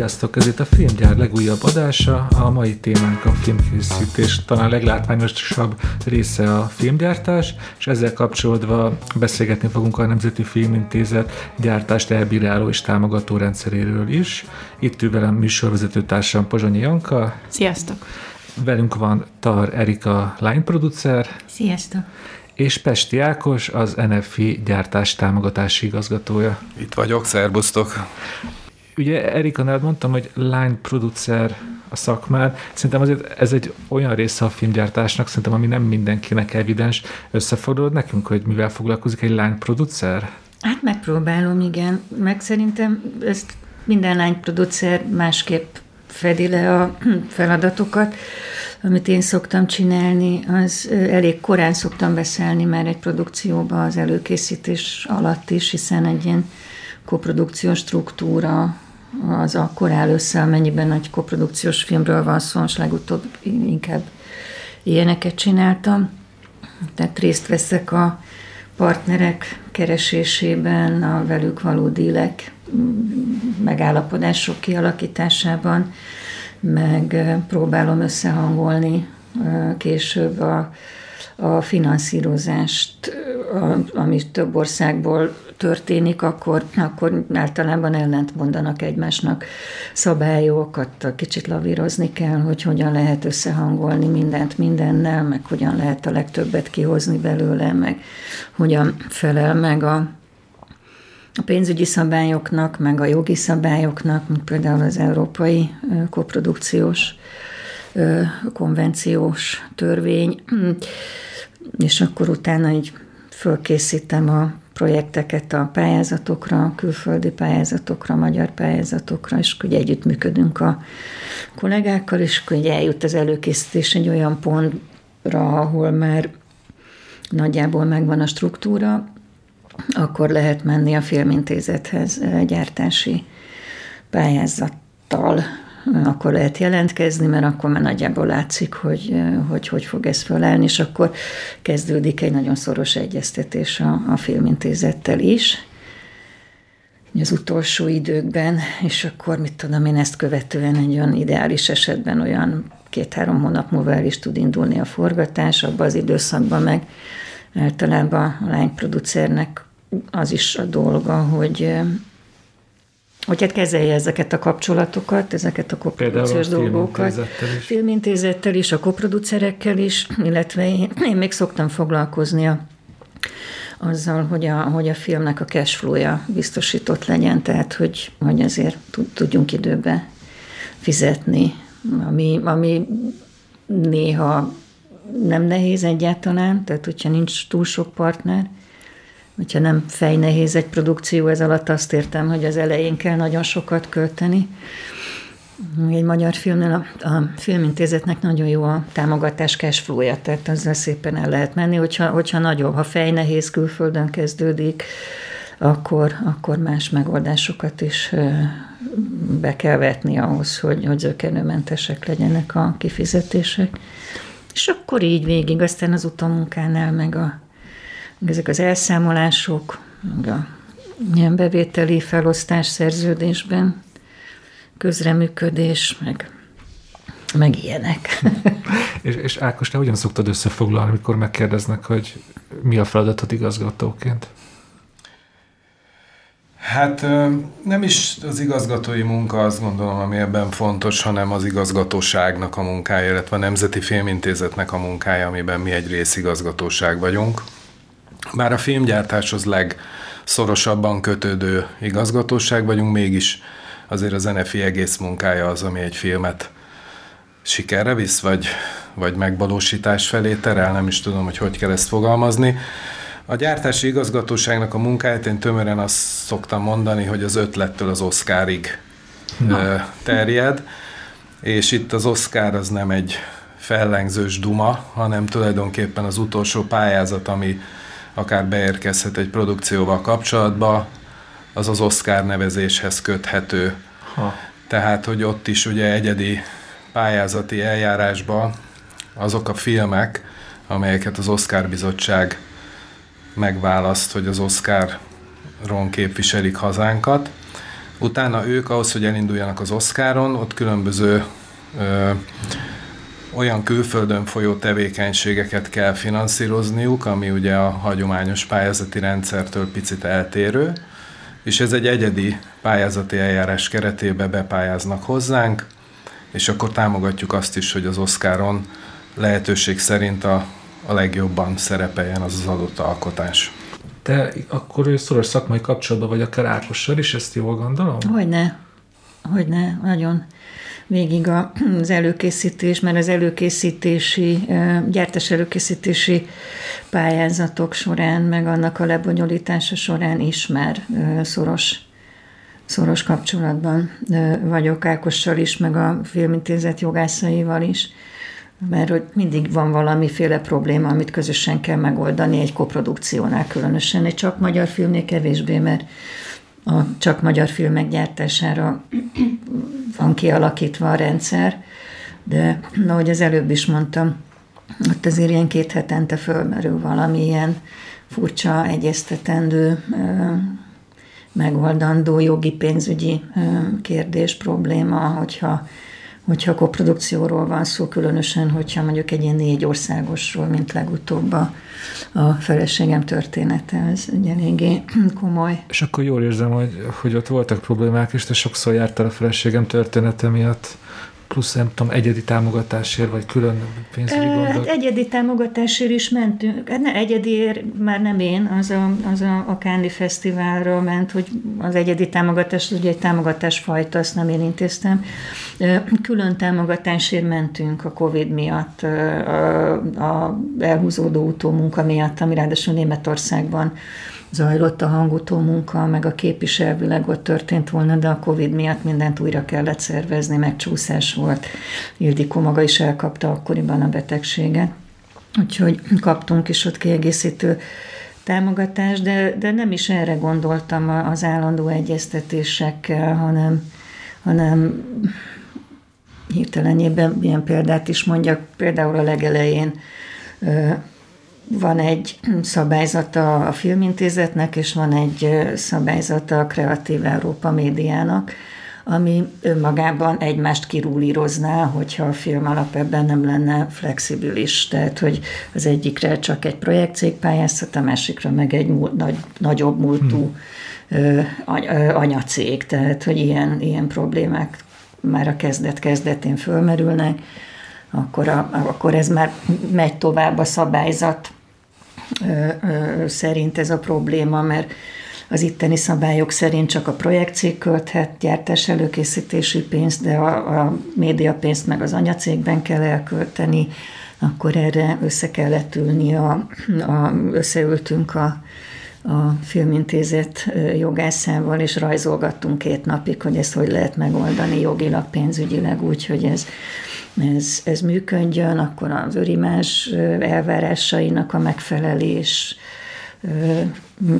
Sziasztok, ez itt a Filmgyár legújabb adása. A mai témánk a filmkészítés, talán a leglátványosabb része a filmgyártás, és ezzel kapcsolódva beszélgetni fogunk a Nemzeti Filmintézet gyártást elbíráló és támogató rendszeréről is. Itt ül velem műsorvezető társam Pozsonyi Janka. Sziasztok! Velünk van Tar Erika lányproducer. Sziasztok! és Pesti Ákos, az NFI gyártás támogatási igazgatója. Itt vagyok, szerbusztok! Ugye Erika, mondtam, hogy lány producer a szakmán. Szerintem azért ez egy olyan része a filmgyártásnak, szerintem ami nem mindenkinek evidens. Összefoglalod nekünk, hogy mivel foglalkozik egy lány producer? Hát megpróbálom, igen. Meg szerintem ezt minden lány producer másképp fedi le a feladatokat. Amit én szoktam csinálni, az elég korán szoktam beszélni már egy produkcióba az előkészítés alatt is, hiszen egy ilyen koprodukciós struktúra az akkor áll össze, amennyiben egy koprodukciós filmről van szó, és legutóbb inkább ilyeneket csináltam. Tehát részt veszek a partnerek keresésében, a velük való dílek, megállapodások kialakításában, meg próbálom összehangolni később a, a finanszírozást, ami több országból történik, akkor, akkor általában ellent mondanak egymásnak szabályokat, kicsit lavírozni kell, hogy hogyan lehet összehangolni mindent mindennel, meg hogyan lehet a legtöbbet kihozni belőle, meg hogyan felel meg a, a pénzügyi szabályoknak, meg a jogi szabályoknak, mint például az európai koprodukciós konvenciós törvény, és akkor utána így fölkészítem a projekteket a pályázatokra, külföldi pályázatokra, magyar pályázatokra, és hogy együttműködünk a kollégákkal, és hogy eljut az előkészítés egy olyan pontra, ahol már nagyjából megvan a struktúra, akkor lehet menni a filmintézethez gyártási pályázattal, akkor lehet jelentkezni, mert akkor már nagyjából látszik, hogy hogy, hogy fog ez felállni, és akkor kezdődik egy nagyon szoros egyeztetés a, a filmintézettel is, az utolsó időkben, és akkor mit tudom én ezt követően egy olyan ideális esetben olyan két-három hónap múlva el is tud indulni a forgatás, abban az időszakban meg általában a lányproducernek az is a dolga, hogy hogy hát kezelje ezeket a kapcsolatokat, ezeket a koprodukciós dolgokat. Is. Filmintézettel is, a koproducerekkel is, illetve én, én még szoktam foglalkozni a, azzal, hogy a, hogy a filmnek a cashflow-ja biztosított legyen, tehát hogy, hogy azért tudjunk időbe fizetni, ami, ami néha nem nehéz egyáltalán, tehát hogyha nincs túl sok partner, hogyha nem fejnehéz egy produkció, ez alatt azt értem, hogy az elején kell nagyon sokat költeni. Egy magyar filmnél a, a filmintézetnek nagyon jó a támogatás cashflow-ja, tehát azzal szépen el lehet menni, hogyha, hogyha nagyobb, ha fejnehéz külföldön kezdődik, akkor, akkor más megoldásokat is be kell vetni ahhoz, hogy, hogy zökenőmentesek legyenek a kifizetések. És akkor így végig, aztán az utómunkánál meg a ezek az elszámolások, a ilyen bevételi felosztás szerződésben, közreműködés, meg, meg ilyenek. és, és Ákos, te hogyan szoktad összefoglalni, amikor megkérdeznek, hogy mi a feladatod igazgatóként? Hát nem is az igazgatói munka, azt gondolom, ami ebben fontos, hanem az igazgatóságnak a munkája, illetve a Nemzeti Filmintézetnek a munkája, amiben mi egy részigazgatóság vagyunk. Bár a filmgyártáshoz legszorosabban kötődő igazgatóság vagyunk, mégis azért az NFI egész munkája az, ami egy filmet sikerre visz, vagy, vagy megvalósítás felé terel, nem is tudom, hogy hogy kell ezt fogalmazni. A gyártási igazgatóságnak a munkáját én tömören azt szoktam mondani, hogy az ötlettől az Oscarig Na. terjed, és itt az Oscar az nem egy fellengzős duma, hanem tulajdonképpen az utolsó pályázat, ami akár beérkezhet egy produkcióval kapcsolatba, az az Oscar nevezéshez köthető. Ha. Tehát, hogy ott is ugye egyedi pályázati eljárásban azok a filmek, amelyeket az Oscar bizottság megválaszt, hogy az Oscar-ron képviselik hazánkat, Utána ők ahhoz, hogy elinduljanak az Oscaron, ott különböző ö, olyan külföldön folyó tevékenységeket kell finanszírozniuk, ami ugye a hagyományos pályázati rendszertől picit eltérő, és ez egy egyedi pályázati eljárás keretébe bepályáznak hozzánk, és akkor támogatjuk azt is, hogy az Oscaron lehetőség szerint a, a legjobban szerepeljen az az adott alkotás. Te akkor szoros szakmai kapcsolatban vagy akár Ákossal is, ezt jól gondolom? Hogyne, hogyne, nagyon végig az előkészítés, mert az előkészítési, gyártás előkészítési pályázatok során, meg annak a lebonyolítása során is már szoros, szoros kapcsolatban vagyok Ákossal is, meg a Filmintézet jogászaival is mert hogy mindig van valamiféle probléma, amit közösen kell megoldani egy koprodukciónál különösen, egy csak magyar filmnél kevésbé, mert a csak magyar filmek gyártására van kialakítva a rendszer, de ahogy az előbb is mondtam, ott azért ilyen két hetente fölmerül valami ilyen furcsa, egyeztetendő, megoldandó jogi pénzügyi kérdés, probléma, hogyha hogyha koprodukcióról van szó, különösen, hogyha mondjuk egy ilyen négy országosról, mint legutóbb a, a feleségem története, ez egy eléggé komoly. És akkor jól érzem, hogy, hogy ott voltak problémák, és te sokszor jártál a feleségem története miatt plusz nem tudom, egyedi támogatásért, vagy külön pénzügyi gondok? Hát egyedi támogatásért is mentünk. Hát ne, egyediért már nem én, az a, az a, a Candy Fesztiválra ment, hogy az egyedi támogatás, ugye egy támogatásfajta, azt nem én intéztem. Külön támogatásért mentünk a Covid miatt, a, a elhúzódó utómunka miatt, ami ráadásul Németországban zajlott a hangutó munka, meg a kép is elvileg ott történt volna, de a Covid miatt mindent újra kellett szervezni, megcsúszás volt. Ildikó maga is elkapta akkoriban a betegséget. Úgyhogy kaptunk is ott kiegészítő támogatást, de, de nem is erre gondoltam az állandó egyeztetésekkel, hanem, hanem hirtelenjében ilyen példát is mondjak, például a legelején van egy szabályzata a Filmintézetnek, és van egy szabályzata a Kreatív Európa médiának, ami önmagában egymást kirúlírozná, hogyha a film alap ebben nem lenne flexibilis. Tehát, hogy az egyikre csak egy projektcég pályázhat, a másikra meg egy múl, nagy, nagyobb múltú hmm. anyacég. Tehát, hogy ilyen, ilyen problémák már a kezdet-kezdetén fölmerülnek, akkor, a, akkor ez már megy tovább a szabályzat szerint ez a probléma, mert az itteni szabályok szerint csak a projektcég költhet gyártás előkészítési pénzt, de a, a médiapénzt meg az anyacégben kell elkölteni, akkor erre össze kellett ülni, a, a, összeültünk a, a filmintézet jogászával, és rajzolgattunk két napig, hogy ezt hogy lehet megoldani jogilag, pénzügyileg úgy, hogy ez ez, ez működjön, akkor az örimás elvárásainak a megfelelés,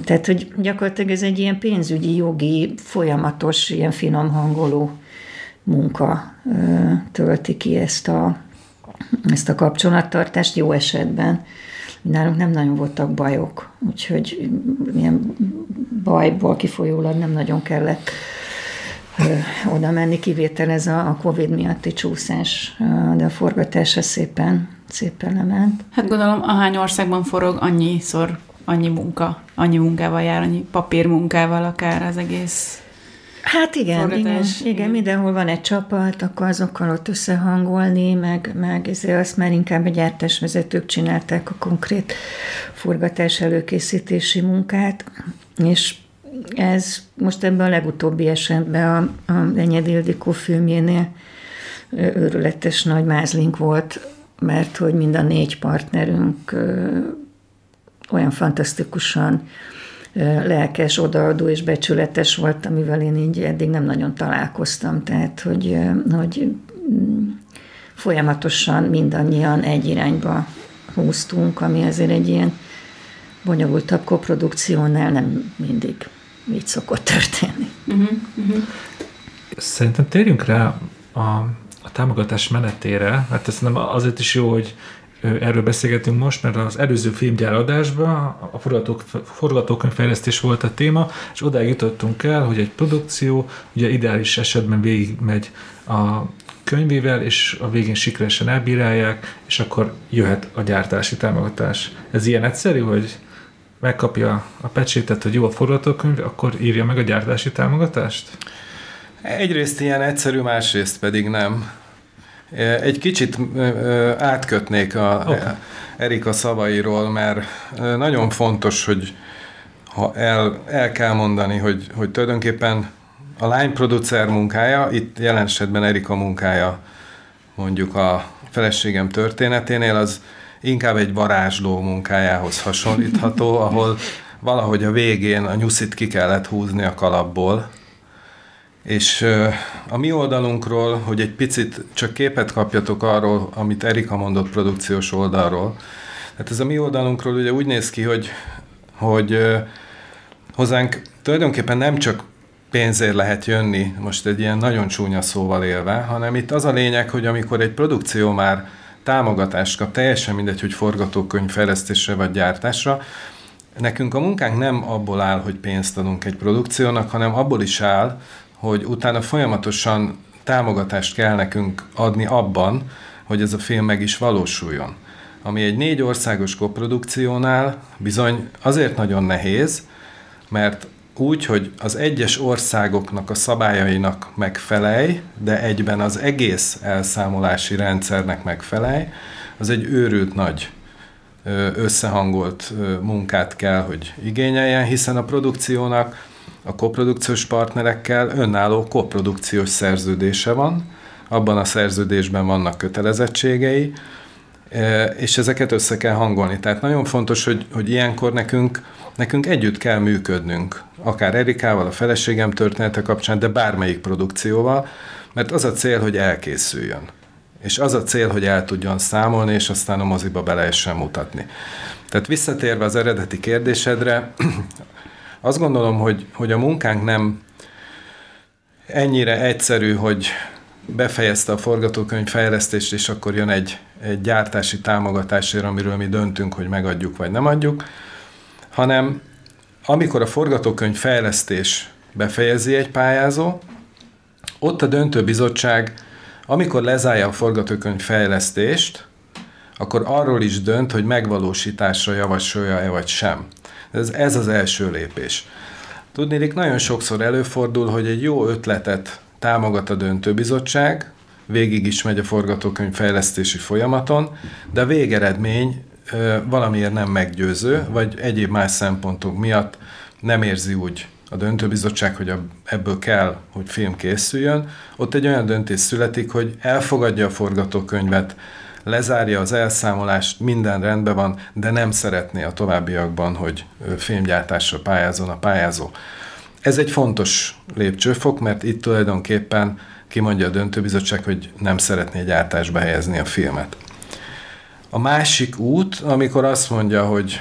tehát, hogy gyakorlatilag ez egy ilyen pénzügyi, jogi, folyamatos, ilyen finom hangoló munka tölti ki ezt a, ezt a kapcsolattartást jó esetben. Nálunk nem nagyon voltak bajok, úgyhogy ilyen bajból kifolyólag nem nagyon kellett oda menni, kivétel ez a, a Covid miatti csúszás, de a forgatása szépen, szépen lement. Hát gondolom, ahány országban forog, annyiszor annyi munka, annyi munkával jár, annyi papírmunkával akár az egész Hát igen, igen, igen, mindenhol van egy csapat, akkor azokkal ott összehangolni, meg, meg ezért azt már inkább a gyártásvezetők csinálták a konkrét forgatás előkészítési munkát, és ez most ebben a legutóbbi esetben a, a Enyed Ildikó filmjénél őrületes nagy mázlink volt, mert hogy mind a négy partnerünk olyan fantasztikusan lelkes, odaadó és becsületes volt, amivel én így eddig nem nagyon találkoztam. Tehát, hogy, hogy mm, folyamatosan mindannyian egy irányba húztunk, ami azért egy ilyen bonyolultabb koprodukciónál nem mindig így szokott történni. Uh-huh, uh-huh. Szerintem térjünk rá a, a támogatás menetére, mert ez nem azért is jó, hogy erről beszélgetünk most, mert az előző filmgyáradásban a forgatókönyvfejlesztés volt a téma, és odáig jutottunk el, hogy egy produkció ugye ideális esetben végigmegy a könyvével, és a végén sikeresen elbírálják, és akkor jöhet a gyártási támogatás. Ez ilyen egyszerű, hogy megkapja a pecsétet, hogy jó a forgatókönyv, akkor írja meg a gyártási támogatást? Egyrészt ilyen egyszerű, másrészt pedig nem. Egy kicsit átkötnék a okay. Erika szavairól, mert nagyon fontos, hogy ha el, el kell mondani, hogy, hogy tulajdonképpen a lány producer munkája, itt jelen esetben Erika munkája mondjuk a feleségem történeténél, az inkább egy varázsló munkájához hasonlítható, ahol valahogy a végén a nyuszit ki kellett húzni a kalapból, és a mi oldalunkról, hogy egy picit csak képet kapjatok arról, amit Erika mondott produkciós oldalról. Tehát ez a mi oldalunkról ugye úgy néz ki, hogy, hogy hozzánk tulajdonképpen nem csak pénzért lehet jönni, most egy ilyen nagyon csúnya szóval élve, hanem itt az a lényeg, hogy amikor egy produkció már támogatást kap, teljesen mindegy, hogy forgatókönyv fejlesztésre vagy gyártásra, nekünk a munkánk nem abból áll, hogy pénzt adunk egy produkciónak, hanem abból is áll, hogy utána folyamatosan támogatást kell nekünk adni abban, hogy ez a film meg is valósuljon. Ami egy négy országos koprodukciónál bizony azért nagyon nehéz, mert úgy, hogy az egyes országoknak a szabályainak megfelej, de egyben az egész elszámolási rendszernek megfelej, az egy őrült nagy összehangolt munkát kell, hogy igényeljen, hiszen a produkciónak a koprodukciós partnerekkel önálló koprodukciós szerződése van, abban a szerződésben vannak kötelezettségei, és ezeket össze kell hangolni. Tehát nagyon fontos, hogy, hogy ilyenkor nekünk nekünk együtt kell működnünk, akár Erikával, a feleségem története kapcsán, de bármelyik produkcióval, mert az a cél, hogy elkészüljön. És az a cél, hogy el tudjon számolni, és aztán a moziba be lehessen mutatni. Tehát visszatérve az eredeti kérdésedre, azt gondolom, hogy, hogy a munkánk nem ennyire egyszerű, hogy befejezte a forgatókönyv fejlesztést, és akkor jön egy, egy gyártási támogatásért, amiről mi döntünk, hogy megadjuk vagy nem adjuk, hanem amikor a forgatókönyv fejlesztés befejezi egy pályázó, ott a döntőbizottság, amikor lezárja a forgatókönyv fejlesztést, akkor arról is dönt, hogy megvalósításra javasolja-e vagy sem. Ez, ez az első lépés. Tudnélik, nagyon sokszor előfordul, hogy egy jó ötletet támogat a döntőbizottság, végig is megy a forgatókönyv fejlesztési folyamaton, de a végeredmény valamiért nem meggyőző, vagy egyéb más szempontok miatt nem érzi úgy a döntőbizottság, hogy ebből kell, hogy film készüljön, ott egy olyan döntés születik, hogy elfogadja a forgatókönyvet, lezárja az elszámolást, minden rendben van, de nem szeretné a továbbiakban, hogy filmgyártásra pályázon a pályázó. Ez egy fontos lépcsőfok, mert itt tulajdonképpen kimondja a döntőbizottság, hogy nem szeretné gyártásba helyezni a filmet. A másik út, amikor azt mondja, hogy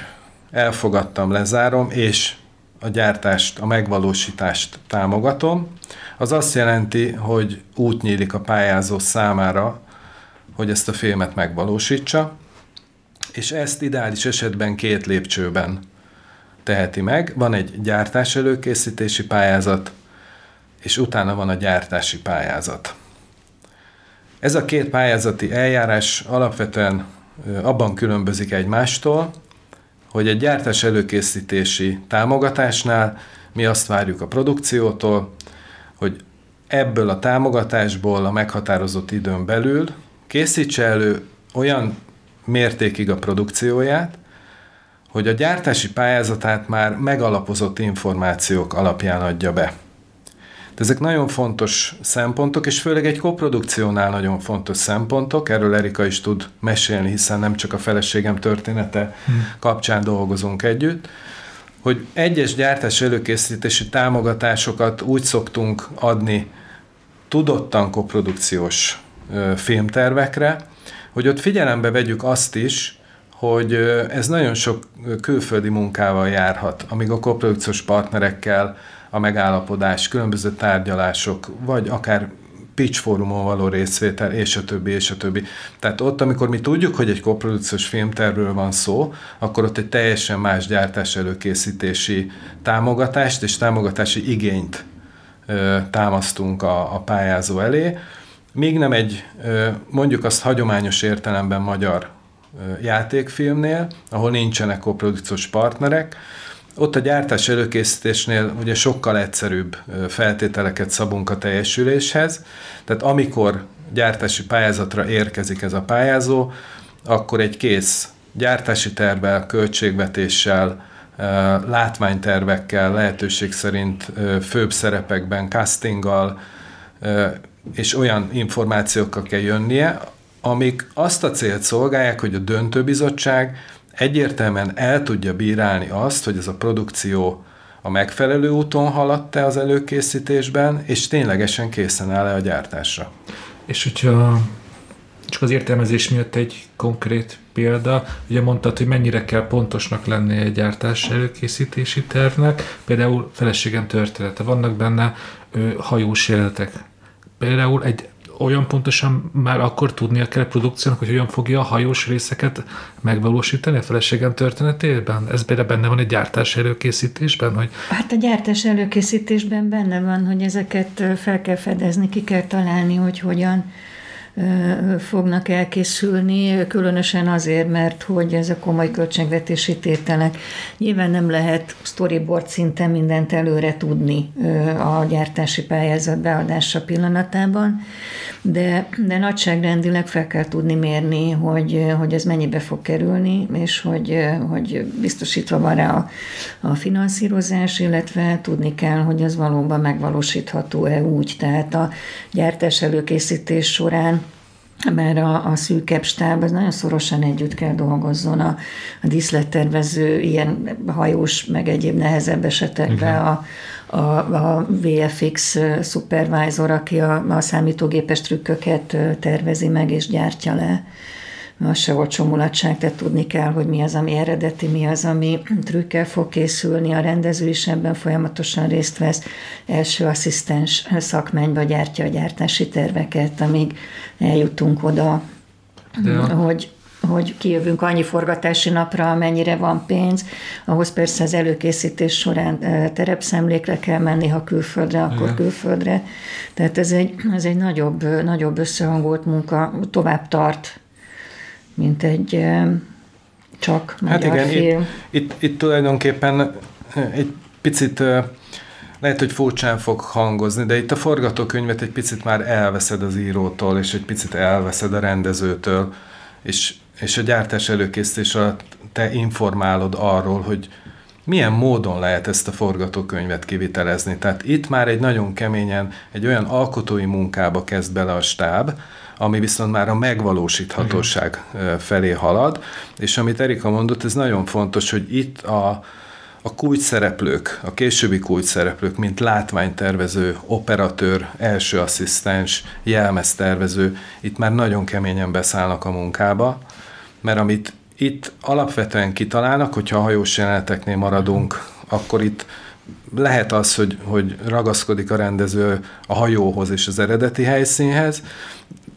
elfogadtam, lezárom, és a gyártást, a megvalósítást támogatom, az azt jelenti, hogy út nyílik a pályázó számára, hogy ezt a filmet megvalósítsa, és ezt ideális esetben két lépcsőben teheti meg. Van egy gyártás előkészítési pályázat, és utána van a gyártási pályázat. Ez a két pályázati eljárás alapvetően abban különbözik egymástól, hogy egy gyártás előkészítési támogatásnál mi azt várjuk a produkciótól, hogy ebből a támogatásból a meghatározott időn belül készítse elő olyan mértékig a produkcióját, hogy a gyártási pályázatát már megalapozott információk alapján adja be. Ezek nagyon fontos szempontok, és főleg egy koprodukciónál nagyon fontos szempontok, erről Erika is tud mesélni, hiszen nem csak a feleségem története hmm. kapcsán dolgozunk együtt, hogy egyes gyártás előkészítési támogatásokat úgy szoktunk adni tudottan koprodukciós filmtervekre, hogy ott figyelembe vegyük azt is, hogy ez nagyon sok külföldi munkával járhat, amíg a koprodukciós partnerekkel a megállapodás, különböző tárgyalások, vagy akár pitch fórumon való részvétel, és a többi, és a többi. Tehát ott, amikor mi tudjuk, hogy egy koprodukciós filmtervről van szó, akkor ott egy teljesen más gyártás előkészítési támogatást és támogatási igényt ö, támasztunk a, a pályázó elé, míg nem egy, ö, mondjuk azt hagyományos értelemben magyar ö, játékfilmnél, ahol nincsenek koprodukciós partnerek, ott a gyártás előkészítésnél ugye sokkal egyszerűbb feltételeket szabunk a teljesüléshez, tehát amikor gyártási pályázatra érkezik ez a pályázó, akkor egy kész gyártási tervvel, költségvetéssel, látványtervekkel, lehetőség szerint főbb szerepekben, castinggal és olyan információkkal kell jönnie, amik azt a célt szolgálják, hogy a döntőbizottság egyértelműen el tudja bírálni azt, hogy ez a produkció a megfelelő úton haladt-e az előkészítésben, és ténylegesen készen áll-e a gyártásra. És hogyha csak az értelmezés miatt egy konkrét példa, ugye mondtad, hogy mennyire kell pontosnak lenni egy gyártás előkészítési tervnek, például feleségem története, vannak benne ö, hajós jelenetek. Például egy olyan pontosan már akkor tudnia kell a produkciónak, hogy hogyan fogja a hajós részeket megvalósítani a feleségem történetében? Ez például benne van egy gyártás előkészítésben? Hogy... Hát a gyártás előkészítésben benne van, hogy ezeket fel kell fedezni, ki kell találni, hogy hogyan fognak elkészülni, különösen azért, mert hogy ez a komoly költségvetési tételek. Nyilván nem lehet storyboard szinten mindent előre tudni a gyártási pályázat beadása pillanatában, de, de nagyságrendileg fel kell tudni mérni, hogy, hogy ez mennyibe fog kerülni, és hogy, hogy biztosítva van rá a, a finanszírozás, illetve tudni kell, hogy ez valóban megvalósítható-e úgy. Tehát a gyártás előkészítés során mert a, a szűkebb stáb az nagyon szorosan együtt kell dolgozzon a, a díszlettervező, ilyen hajós, meg egyéb nehezebb esetekben a, a, a VFX supervisor, aki a, a számítógépes trükköket tervezi meg és gyártja le az se olcsó mulatság, tehát tudni kell, hogy mi az, ami eredeti, mi az, ami trükkel fog készülni, a rendező is ebben folyamatosan részt vesz, első asszisztens szakmányba gyártja a gyártási terveket, amíg eljutunk oda, De hogy hogy kijövünk annyi forgatási napra, amennyire van pénz. Ahhoz persze az előkészítés során terepszemlékre kell menni, ha külföldre, akkor Igen. külföldre. Tehát ez egy, ez egy nagyobb, nagyobb összehangolt munka, tovább tart mint egy csak hát magyar hát igen, film. Itt, itt, itt tulajdonképpen egy picit lehet, hogy furcsán fog hangozni, de itt a forgatókönyvet egy picit már elveszed az írótól, és egy picit elveszed a rendezőtől, és, és a gyártás előkészítés alatt te informálod arról, hogy milyen módon lehet ezt a forgatókönyvet kivitelezni. Tehát itt már egy nagyon keményen, egy olyan alkotói munkába kezd bele a stáb, ami viszont már a megvalósíthatóság felé halad, és amit Erika mondott, ez nagyon fontos, hogy itt a, a kulcs szereplők, a későbbi kulcs szereplők, mint látványtervező, operatőr, első asszisztens, jelmeztervező, itt már nagyon keményen beszállnak a munkába, mert amit itt alapvetően kitalálnak, hogyha a hajós jeleneteknél maradunk, akkor itt lehet az, hogy, hogy ragaszkodik a rendező a hajóhoz és az eredeti helyszínhez,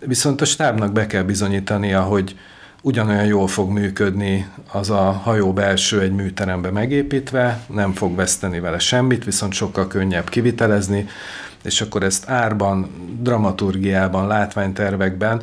Viszont a stábnak be kell bizonyítania, hogy ugyanolyan jól fog működni az a hajó belső egy műterembe megépítve, nem fog veszteni vele semmit, viszont sokkal könnyebb kivitelezni, és akkor ezt árban, dramaturgiában, látványtervekben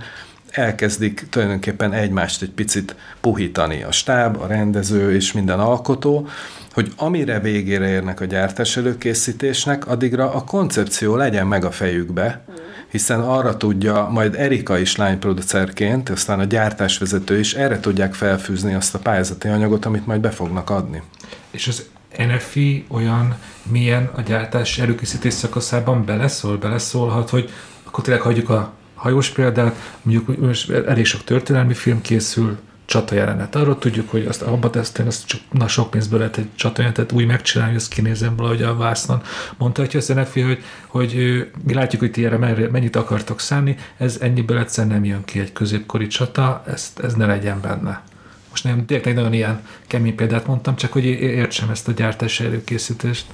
elkezdik tulajdonképpen egymást egy picit puhítani a stáb, a rendező és minden alkotó, hogy amire végére érnek a gyártás előkészítésnek, addigra a koncepció legyen meg a fejükbe, hiszen arra tudja, majd Erika is lányproducerként, aztán a gyártásvezető is erre tudják felfűzni azt a pályázati anyagot, amit majd be fognak adni. És az NFI olyan milyen a gyártás előkészítés szakaszában beleszól, beleszólhat, hogy akkor tényleg hagyjuk a hajós példát, mondjuk most elég sok történelmi film készül, csata jelenet. Arról tudjuk, hogy azt abba teszteni, azt csak na, sok pénzből lehet egy csata jelenetet úgy megcsinálni, hogy azt kinézem valahogy a vásznon. Mondta, hogy a NFI, hogy, hogy mi látjuk, hogy ti erre mennyit akartok szállni, ez ennyiből egyszer nem jön ki egy középkori csata, ez, ez ne legyen benne. Most nem, tényleg nagyon ilyen kemény példát mondtam, csak hogy értsem ezt a gyártás előkészítést.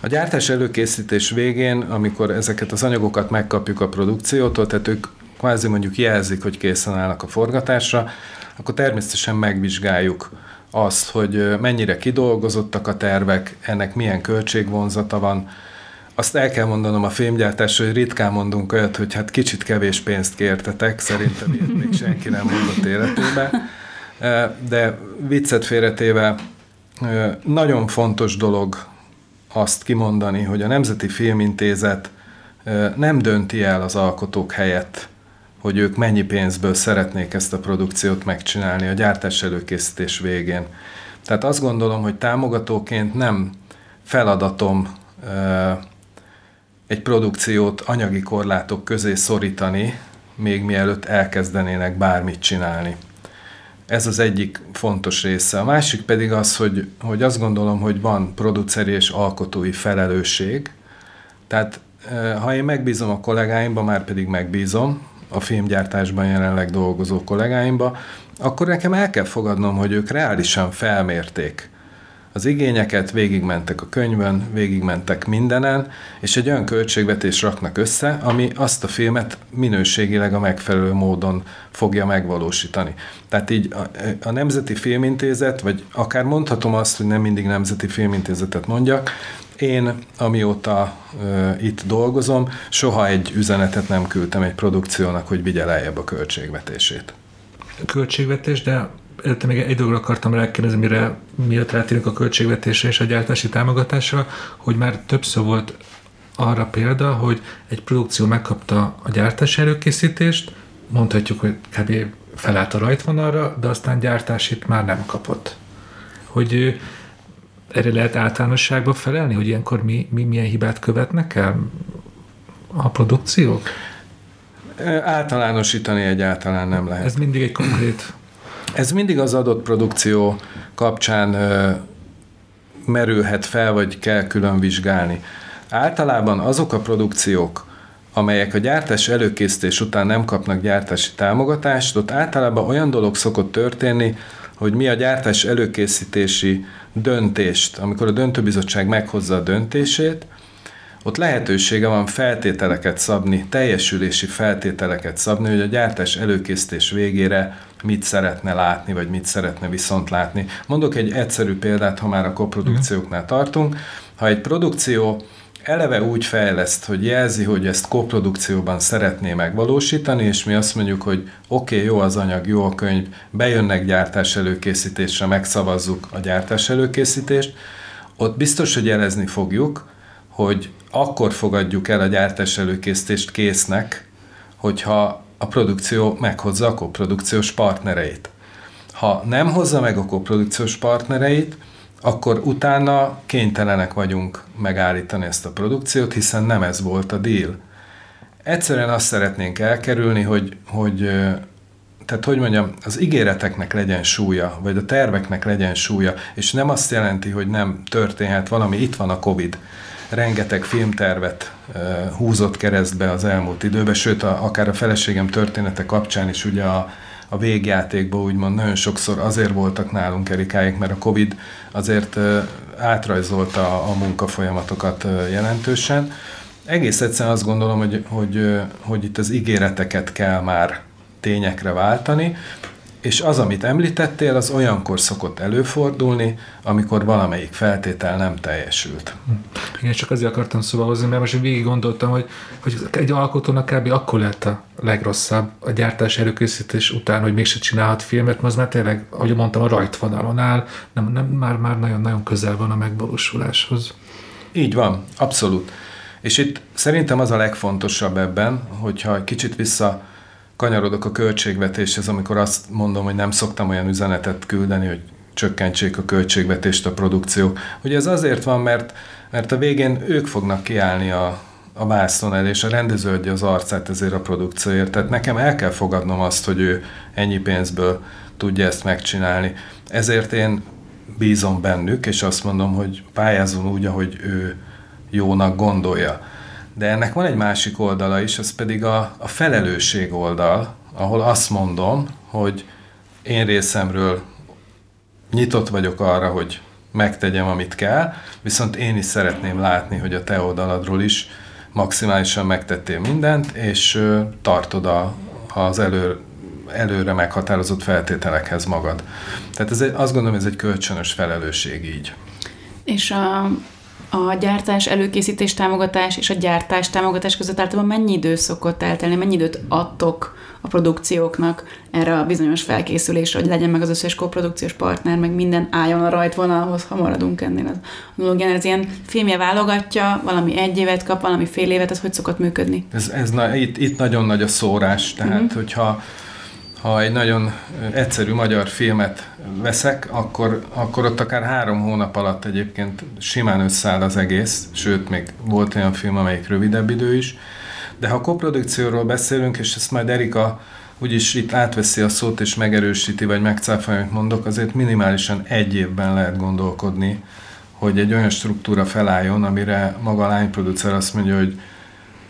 A gyártás előkészítés végén, amikor ezeket az anyagokat megkapjuk a produkciótól, tehát ők kvázi mondjuk jelzik, hogy készen állnak a forgatásra, akkor természetesen megvizsgáljuk azt, hogy mennyire kidolgozottak a tervek, ennek milyen költségvonzata van. Azt el kell mondanom a filmgyártásra, hogy ritkán mondunk olyat, hogy hát kicsit kevés pénzt kértetek, szerintem ilyet még senki nem mondott életébe. De viccet félretéve, nagyon fontos dolog azt kimondani, hogy a Nemzeti Filmintézet nem dönti el az alkotók helyett, hogy ők mennyi pénzből szeretnék ezt a produkciót megcsinálni a gyártás előkészítés végén. Tehát azt gondolom, hogy támogatóként nem feladatom egy produkciót anyagi korlátok közé szorítani, még mielőtt elkezdenének bármit csinálni. Ez az egyik fontos része. A másik pedig az, hogy, hogy azt gondolom, hogy van produceri és alkotói felelősség. Tehát ha én megbízom a kollégáimba, már pedig megbízom, a filmgyártásban jelenleg dolgozó kollégáimba, akkor nekem el kell fogadnom, hogy ők reálisan felmérték az igényeket, végigmentek a könyvön, végigmentek mindenen, és egy olyan költségvetés raknak össze, ami azt a filmet minőségileg a megfelelő módon fogja megvalósítani. Tehát így a, a Nemzeti Filmintézet, vagy akár mondhatom azt, hogy nem mindig Nemzeti Filmintézetet mondjak, én, amióta uh, itt dolgozom, soha egy üzenetet nem küldtem egy produkciónak, hogy vigye lejjebb a költségvetését. Költségvetés, de előtte még egy dologra akartam rákérdezni, mire miatt rátérünk a költségvetésre és a gyártási támogatásra, hogy már többször volt arra példa, hogy egy produkció megkapta a gyártási előkészítést, mondhatjuk, hogy kb. felállt a rajtvonalra, de aztán gyártásit már nem kapott. Hogy erre lehet általánosságban felelni, hogy ilyenkor mi, mi milyen hibát követnek el a produkciók? Általánosítani egyáltalán nem lehet. Ez mindig egy konkrét... Ez mindig az adott produkció kapcsán merülhet fel, vagy kell külön vizsgálni. Általában azok a produkciók, amelyek a gyártás előkészítés után nem kapnak gyártási támogatást, ott általában olyan dolog szokott történni, hogy mi a gyártás előkészítési döntést, amikor a döntőbizottság meghozza a döntését, ott lehetősége van feltételeket szabni, teljesülési feltételeket szabni, hogy a gyártás előkészítés végére mit szeretne látni, vagy mit szeretne viszont látni. Mondok egy egyszerű példát, ha már a koprodukcióknál tartunk. Ha egy produkció eleve úgy fejleszt, hogy jelzi, hogy ezt koprodukcióban szeretné megvalósítani, és mi azt mondjuk, hogy oké, okay, jó az anyag, jó a könyv, bejönnek gyártás előkészítésre, megszavazzuk a gyártás előkészítést, ott biztos, hogy jelezni fogjuk, hogy akkor fogadjuk el a gyártás előkészítést késznek, hogyha a produkció meghozza a koprodukciós partnereit. Ha nem hozza meg a koprodukciós partnereit, akkor utána kénytelenek vagyunk megállítani ezt a produkciót, hiszen nem ez volt a deal. Egyszerűen azt szeretnénk elkerülni, hogy, hogy tehát hogy mondjam, az ígéreteknek legyen súlya, vagy a terveknek legyen súlya, és nem azt jelenti, hogy nem történhet valami, itt van a Covid. Rengeteg filmtervet húzott keresztbe az elmúlt időben, sőt, a, akár a feleségem története kapcsán is ugye a, a végjátékban úgymond nagyon sokszor azért voltak nálunk Erikáik, mert a Covid azért átrajzolta a munkafolyamatokat jelentősen. Egész egyszerűen azt gondolom, hogy, hogy, hogy itt az ígéreteket kell már tényekre váltani, és az, amit említettél, az olyankor szokott előfordulni, amikor valamelyik feltétel nem teljesült. Igen, csak azért akartam szóval hozni, mert most végig gondoltam, hogy, hogy egy alkotónak kb. akkor lett a legrosszabb a gyártás előkészítés után, hogy mégse csinálhat filmet, mert az már tényleg, ahogy mondtam, a rajtvonalon áll, nem, nem, már, már nagyon-nagyon közel van a megvalósuláshoz. Így van, abszolút. És itt szerintem az a legfontosabb ebben, hogyha kicsit vissza kanyarodok a költségvetéshez, amikor azt mondom, hogy nem szoktam olyan üzenetet küldeni, hogy csökkentsék a költségvetést a produkció. Ugye ez azért van, mert, mert a végén ők fognak kiállni a, a vászon el, és a rendező adja az arcát ezért a produkcióért. Tehát nekem el kell fogadnom azt, hogy ő ennyi pénzből tudja ezt megcsinálni. Ezért én bízom bennük, és azt mondom, hogy pályázom úgy, ahogy ő jónak gondolja. De ennek van egy másik oldala is, az pedig a, a felelősség oldal, ahol azt mondom, hogy én részemről nyitott vagyok arra, hogy megtegyem, amit kell, viszont én is szeretném látni, hogy a te oldaladról is maximálisan megtettél mindent, és tartod a, az elő, előre meghatározott feltételekhez magad. Tehát ez egy, azt gondolom, ez egy kölcsönös felelősség így. És a, a gyártás, előkészítés, támogatás és a gyártás, támogatás között általában mennyi idő szokott eltelni, mennyi időt adtok a produkcióknak erre a bizonyos felkészülésre, hogy legyen meg az összes koprodukciós partner, meg minden álljon a rajtvonalhoz, ha maradunk ennél az analógián. Ez ilyen filmje válogatja, valami egy évet kap, valami fél évet, ez hogy szokott működni? Ez, ez na, itt, itt nagyon nagy a szórás, tehát uh-huh. hogyha ha egy nagyon egyszerű magyar filmet veszek, akkor, akkor ott akár három hónap alatt egyébként simán összeáll az egész, sőt, még volt olyan film, amelyik rövidebb idő is. De ha koprodukcióról beszélünk, és ezt majd Erika úgyis itt átveszi a szót és megerősíti, vagy megcáfolja, amit mondok, azért minimálisan egy évben lehet gondolkodni, hogy egy olyan struktúra felálljon, amire maga a lányproducer azt mondja, hogy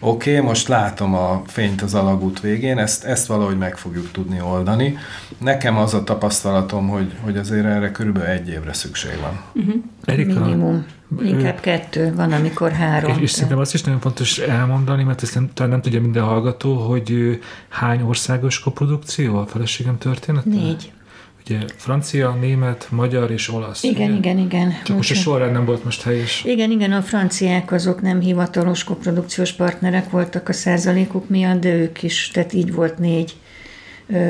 oké, okay, most látom a fényt az alagút végén, ezt, ezt valahogy meg fogjuk tudni oldani. Nekem az a tapasztalatom, hogy, hogy azért erre körülbelül egy évre szükség van. Uh-huh. Erika, Minimum. Inkább kettő, van, amikor három. És, és szerintem azt is nagyon fontos elmondani, mert ezt nem, talán nem tudja minden hallgató, hogy hány országos koprodukció a feleségem történet? Négy. Ugye francia, német, magyar és olasz. Igen, ugye? igen, igen. Csak most, a sorrend nem volt most helyes. Igen, igen, a franciák azok nem hivatalos koprodukciós partnerek voltak a százalékuk miatt, de ők is, tehát így volt négy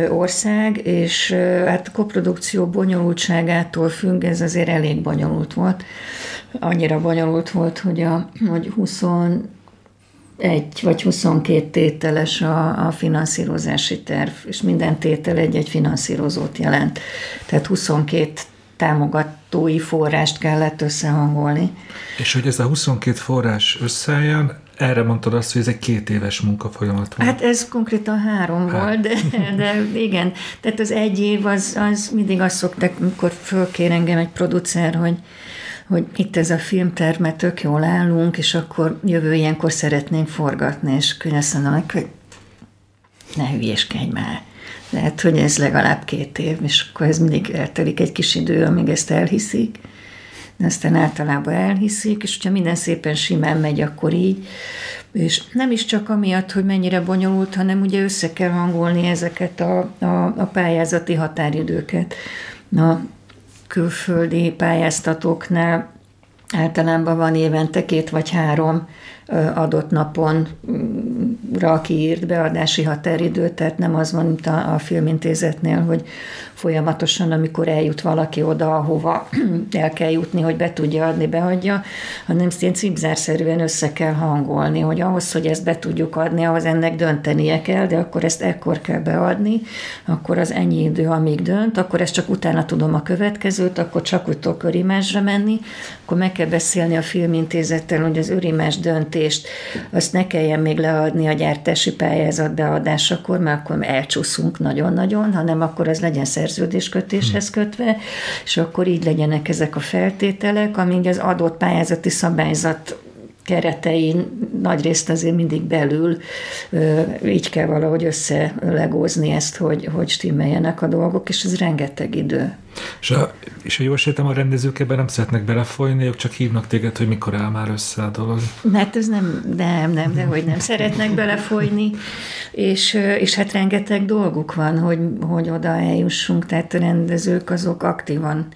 ország, és hát a koprodukció bonyolultságától függ, ez azért elég bonyolult volt. Annyira bonyolult volt, hogy, a, hogy 20 egy vagy 22 tételes a, a finanszírozási terv, és minden tétel egy-egy finanszírozót jelent. Tehát 22 támogatói forrást kellett összehangolni. És hogy ez a 22 forrás összejön, erre mondtad azt, hogy ez egy két éves munkafolyamat volt. Hát ez konkrétan három hát. volt, de, de igen. Tehát az egy év, az, az mindig azt szokták, amikor fölkér engem egy producer, hogy hogy itt ez a filmtermet tök jól állunk, és akkor jövő ilyenkor szeretnénk forgatni, és akkor azt mondanak, hogy ne hülyéskedj már. Lehet, hogy ez legalább két év, és akkor ez mindig eltelik egy kis idő, amíg ezt elhiszik. De aztán általában elhiszik, és hogyha minden szépen simán megy, akkor így. És nem is csak amiatt, hogy mennyire bonyolult, hanem ugye össze kell hangolni ezeket a, a, a pályázati határidőket. Na, külföldi pályáztatóknál általában van évente két vagy három adott napon ra kiírt beadási határidő, tehát nem az van, mint a, a filmintézetnél, hogy folyamatosan, amikor eljut valaki oda, ahova el kell jutni, hogy be tudja adni, beadja, hanem szintén cipzárszerűen össze kell hangolni, hogy ahhoz, hogy ezt be tudjuk adni, ahhoz ennek döntenie kell, de akkor ezt ekkor kell beadni, akkor az ennyi idő, amíg dönt, akkor ezt csak utána tudom a következőt, akkor csak úgy tudok menni, akkor meg kell beszélni a filmintézettel, hogy az örimás döntést, azt ne kelljen még leadni a gyártási pályázat beadásakor, mert akkor elcsúszunk nagyon-nagyon, hanem akkor az legyen szerződéskötéshez kötve, és akkor így legyenek ezek a feltételek, amíg az adott pályázati szabályzat keretein nagyrészt azért mindig belül így kell valahogy összelegózni ezt, hogy, hogy stimmeljenek a dolgok, és ez rengeteg idő. És, a, és ha jól sejtem, a rendezők ebben nem szeretnek belefolyni, ők csak hívnak téged, hogy mikor áll már össze a dolog. Hát ez nem, nem, nem, de hogy nem szeretnek belefolyni, és, és hát rengeteg dolguk van, hogy, hogy oda eljussunk, tehát a rendezők azok aktívan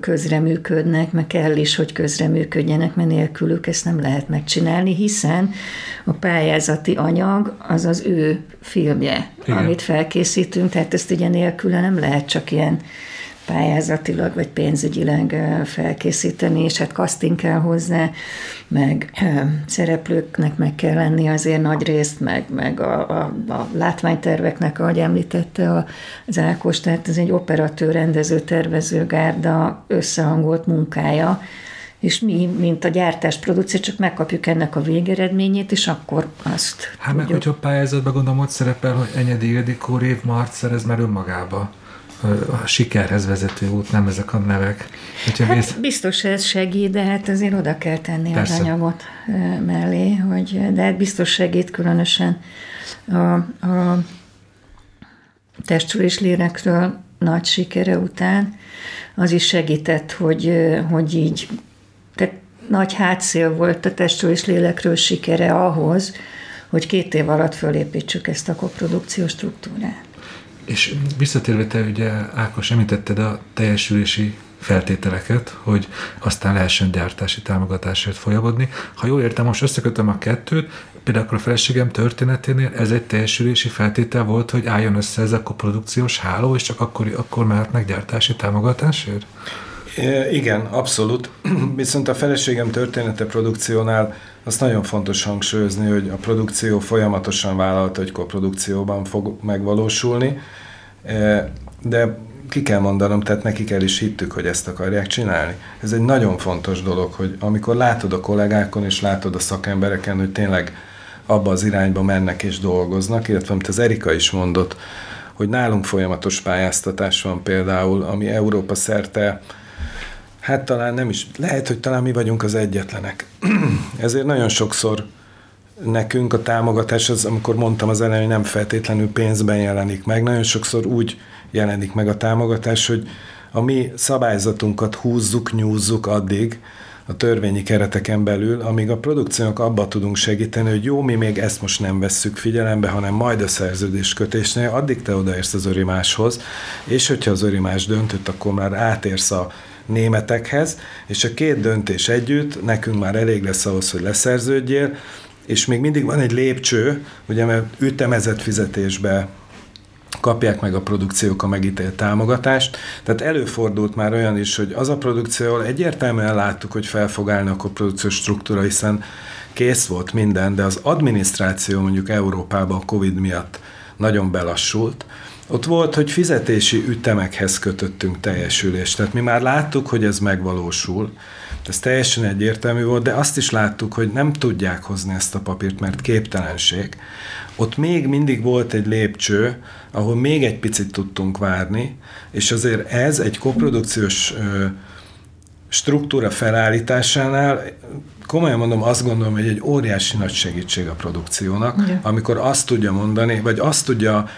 közreműködnek, meg kell is, hogy közreműködjenek, mert nélkülük ezt nem lehet megcsinálni, hiszen a pályázati anyag az az ő filmje, Igen. amit felkészítünk, tehát ezt ugye nélküle nem lehet csak ilyen pályázatilag vagy pénzügyileg felkészíteni, és hát casting kell hozzá, meg szereplőknek meg kell lenni azért nagy részt, meg, meg a, a, a látványterveknek, ahogy említette az Ákos, tehát ez egy operatőr, rendező, tervező gárda összehangolt munkája, és mi, mint a gyártás producer, csak megkapjuk ennek a végeredményét, és akkor azt Hát tudjuk. meg, hogyha pályázatban gondolom, ott szerepel, hogy Enyedi Ildikó, Rév Marc ez már önmagába a sikerhez vezető út, nem ezek a nevek. hát mész... biztos ez segít, de hát azért oda kell tenni Persze. az anyagot mellé, hogy, de hát biztos segít különösen a, a testről és lélekről nagy sikere után, az is segített, hogy, hogy így, tehát nagy hátszél volt a testről és lélekről sikere ahhoz, hogy két év alatt fölépítsük ezt a koprodukciós struktúrát. És visszatérve te ugye Ákos említetted a teljesülési feltételeket, hogy aztán lehessen gyártási támogatásért folyamodni. Ha jól értem, most összekötöm a kettőt, például a feleségem történeténél ez egy teljesülési feltétel volt, hogy álljon össze ez a koprodukciós háló, és csak akkor, akkor mehetnek gyártási támogatásért? Igen, abszolút. Viszont a feleségem története produkciónál azt nagyon fontos hangsúlyozni, hogy a produkció folyamatosan vállalta, hogy koprodukcióban fog megvalósulni, de ki kell mondanom, tehát nekik el is hittük, hogy ezt akarják csinálni. Ez egy nagyon fontos dolog, hogy amikor látod a kollégákon és látod a szakembereken, hogy tényleg abba az irányba mennek és dolgoznak, illetve amit az Erika is mondott, hogy nálunk folyamatos pályáztatás van például, ami Európa szerte, hát talán nem is, lehet, hogy talán mi vagyunk az egyetlenek. Ezért nagyon sokszor nekünk a támogatás az, amikor mondtam az elején, nem feltétlenül pénzben jelenik meg, nagyon sokszor úgy jelenik meg a támogatás, hogy a mi szabályzatunkat húzzuk, nyúzzuk addig, a törvényi kereteken belül, amíg a produkciónak abba tudunk segíteni, hogy jó, mi még ezt most nem vesszük figyelembe, hanem majd a szerződés kötésnél, addig te odaérsz az örimáshoz, és hogyha az örimás döntött, akkor már átérsz a németekhez, és a két döntés együtt nekünk már elég lesz ahhoz, hogy leszerződjél, és még mindig van egy lépcső, ugye mert ütemezett fizetésbe kapják meg a produkciók a megítélt támogatást. Tehát előfordult már olyan is, hogy az a produkció, egyértelműen láttuk, hogy fel fog állni a produkciós struktúra, hiszen kész volt minden, de az adminisztráció mondjuk Európában a Covid miatt nagyon belassult. Ott volt, hogy fizetési ütemekhez kötöttünk teljesülést. Tehát mi már láttuk, hogy ez megvalósul, ez teljesen egyértelmű volt, de azt is láttuk, hogy nem tudják hozni ezt a papírt, mert képtelenség. Ott még mindig volt egy lépcső, ahol még egy picit tudtunk várni, és azért ez egy koprodukciós struktúra felállításánál komolyan mondom, azt gondolom, hogy egy óriási nagy segítség a produkciónak, Igen. amikor azt tudja mondani, vagy azt tudja,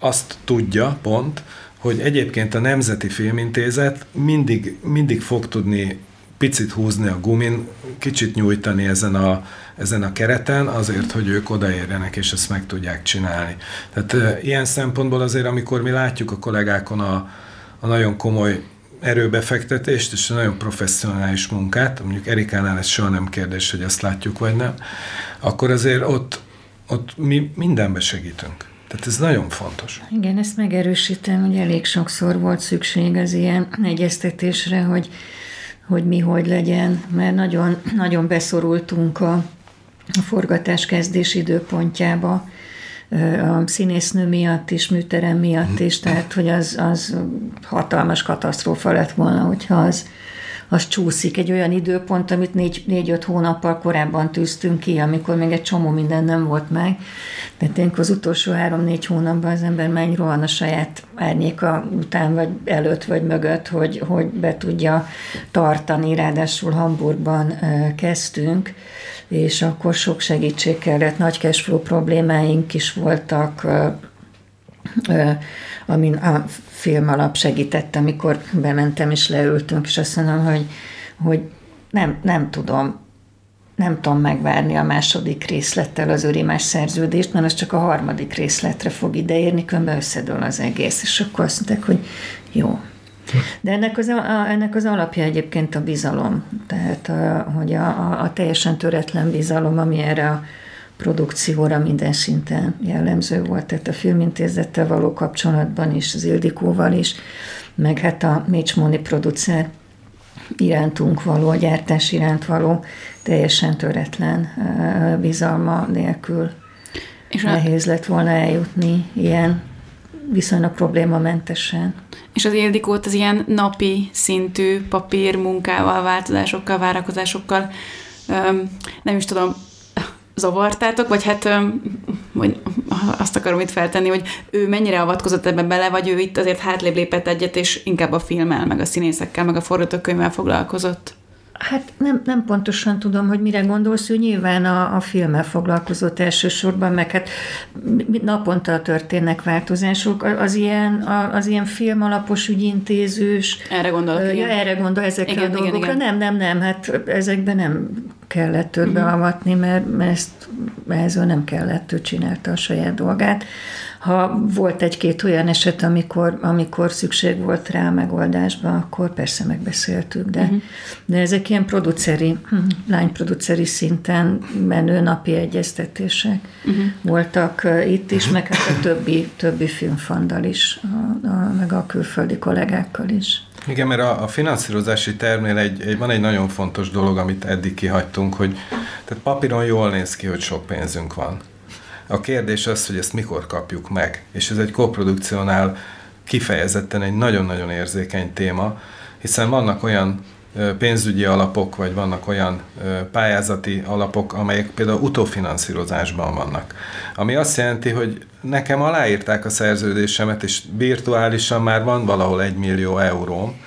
azt tudja pont, hogy egyébként a Nemzeti Filmintézet mindig, mindig fog tudni picit húzni a gumin, kicsit nyújtani ezen a, ezen a kereten, azért, hogy ők odaérjenek, és ezt meg tudják csinálni. Tehát e, ilyen szempontból azért, amikor mi látjuk a kollégákon a, a nagyon komoly erőbefektetést és a nagyon professzionális munkát, mondjuk Erikánál ez soha nem kérdés, hogy ezt látjuk vagy nem, akkor azért ott, ott mi mindenbe segítünk. Tehát ez nagyon fontos. Igen, ezt megerősítem, hogy elég sokszor volt szükség az ilyen egyeztetésre, hogy hogy mi hogy legyen, mert nagyon, nagyon beszorultunk a, a forgatás kezdés időpontjába, a színésznő miatt is, műterem miatt is, tehát hogy az, az hatalmas katasztrófa lett volna, hogyha az, az csúszik. Egy olyan időpont, amit négy, négy-öt hónappal korábban tűztünk ki, amikor még egy csomó minden nem volt meg. De tényleg az utolsó három-négy hónapban az ember menj rohan a saját árnyéka után, vagy előtt, vagy mögött, hogy, hogy be tudja tartani. Ráadásul Hamburgban kezdtünk, és akkor sok segítség kellett, nagy cashflow problémáink is voltak, amin a film alap segített, amikor bementem és leültünk, és azt mondom, hogy, hogy nem, nem tudom, nem tudom megvárni a második részlettel az örimás szerződést, mert az csak a harmadik részletre fog ideérni, különben összedől az egész. És akkor azt mondták, hogy jó. De ennek az, a, ennek az alapja egyébként a bizalom. Tehát, a, hogy a, a, a teljesen töretlen bizalom, ami erre a produkcióra minden szinten jellemző volt, tehát a filmintézettel való kapcsolatban is, az Ildikóval is, meg hát a Mécsmóni producer irántunk való, a gyártás iránt való teljesen töretlen bizalma nélkül és nehéz lett volna eljutni ilyen viszonylag problémamentesen. És az Ildikót az ilyen napi szintű papír munkával, változásokkal, várakozásokkal, nem is tudom, zavartátok, vagy hát vagy azt akarom itt feltenni, hogy ő mennyire avatkozott ebbe bele, vagy ő itt azért hátlébb lépett egyet, és inkább a filmmel, meg a színészekkel, meg a forgatókönyvvel foglalkozott? Hát nem, nem pontosan tudom, hogy mire gondolsz, ő nyilván a, a filmmel foglalkozott elsősorban, meg hát naponta történnek változások. Az ilyen, az ilyen film alapos ügyintézős. Erre gondolok, ja, Erre gondol ezekre igen, a dolgokra. Igen, igen. Nem, nem, nem, hát ezekben nem kellett őt beavatni, mert, mert ezt, ehhez nem kellett, ő csinálta a saját dolgát. Ha volt egy-két olyan eset, amikor, amikor szükség volt rá a megoldásba, akkor persze megbeszéltük, de, uh-huh. de ezek ilyen produceri, lányproduceri szinten menő napi egyeztetések uh-huh. voltak itt is, meg hát a többi, többi filmfandal is, a, a, meg a külföldi kollégákkal is. Igen, mert a, a finanszírozási termnél egy, egy, van egy nagyon fontos dolog, amit eddig kihagytunk, hogy tehát papíron jól néz ki, hogy sok pénzünk van. A kérdés az, hogy ezt mikor kapjuk meg. És ez egy koprodukciónál kifejezetten egy nagyon-nagyon érzékeny téma, hiszen vannak olyan pénzügyi alapok, vagy vannak olyan pályázati alapok, amelyek például utófinanszírozásban vannak. Ami azt jelenti, hogy nekem aláírták a szerződésemet, és virtuálisan már van valahol egy millió euróm,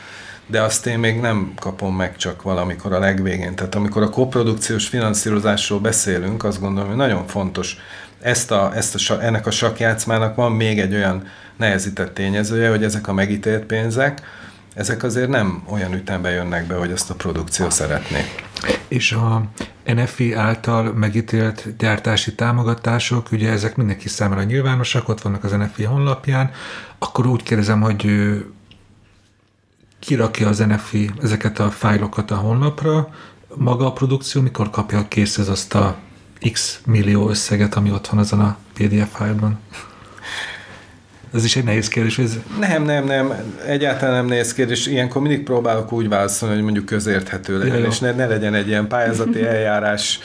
de azt én még nem kapom meg csak valamikor a legvégén. Tehát amikor a koprodukciós finanszírozásról beszélünk, azt gondolom, hogy nagyon fontos ezt a, ezt a, ennek a sakjátszmának van még egy olyan nehezített tényezője, hogy ezek a megítélt pénzek, ezek azért nem olyan ütembe jönnek be, hogy azt a produkció szeretné. És a NFI által megítélt gyártási támogatások, ugye ezek mindenki számára nyilvánosak, ott vannak az NFI honlapján, akkor úgy kérdezem, hogy kirakja az NFI ezeket a fájlokat a honlapra, maga a produkció mikor kapja készhez azt a x millió összeget, ami ott van azon a PDF fájlban? Ez is egy nehéz kérdés. Ez... Nem, nem, nem. Egyáltalán nem nehéz kérdés. Ilyenkor mindig próbálok úgy válaszolni, hogy mondjuk közérthető legyen, ja, és ne, ne legyen egy ilyen pályázati eljárás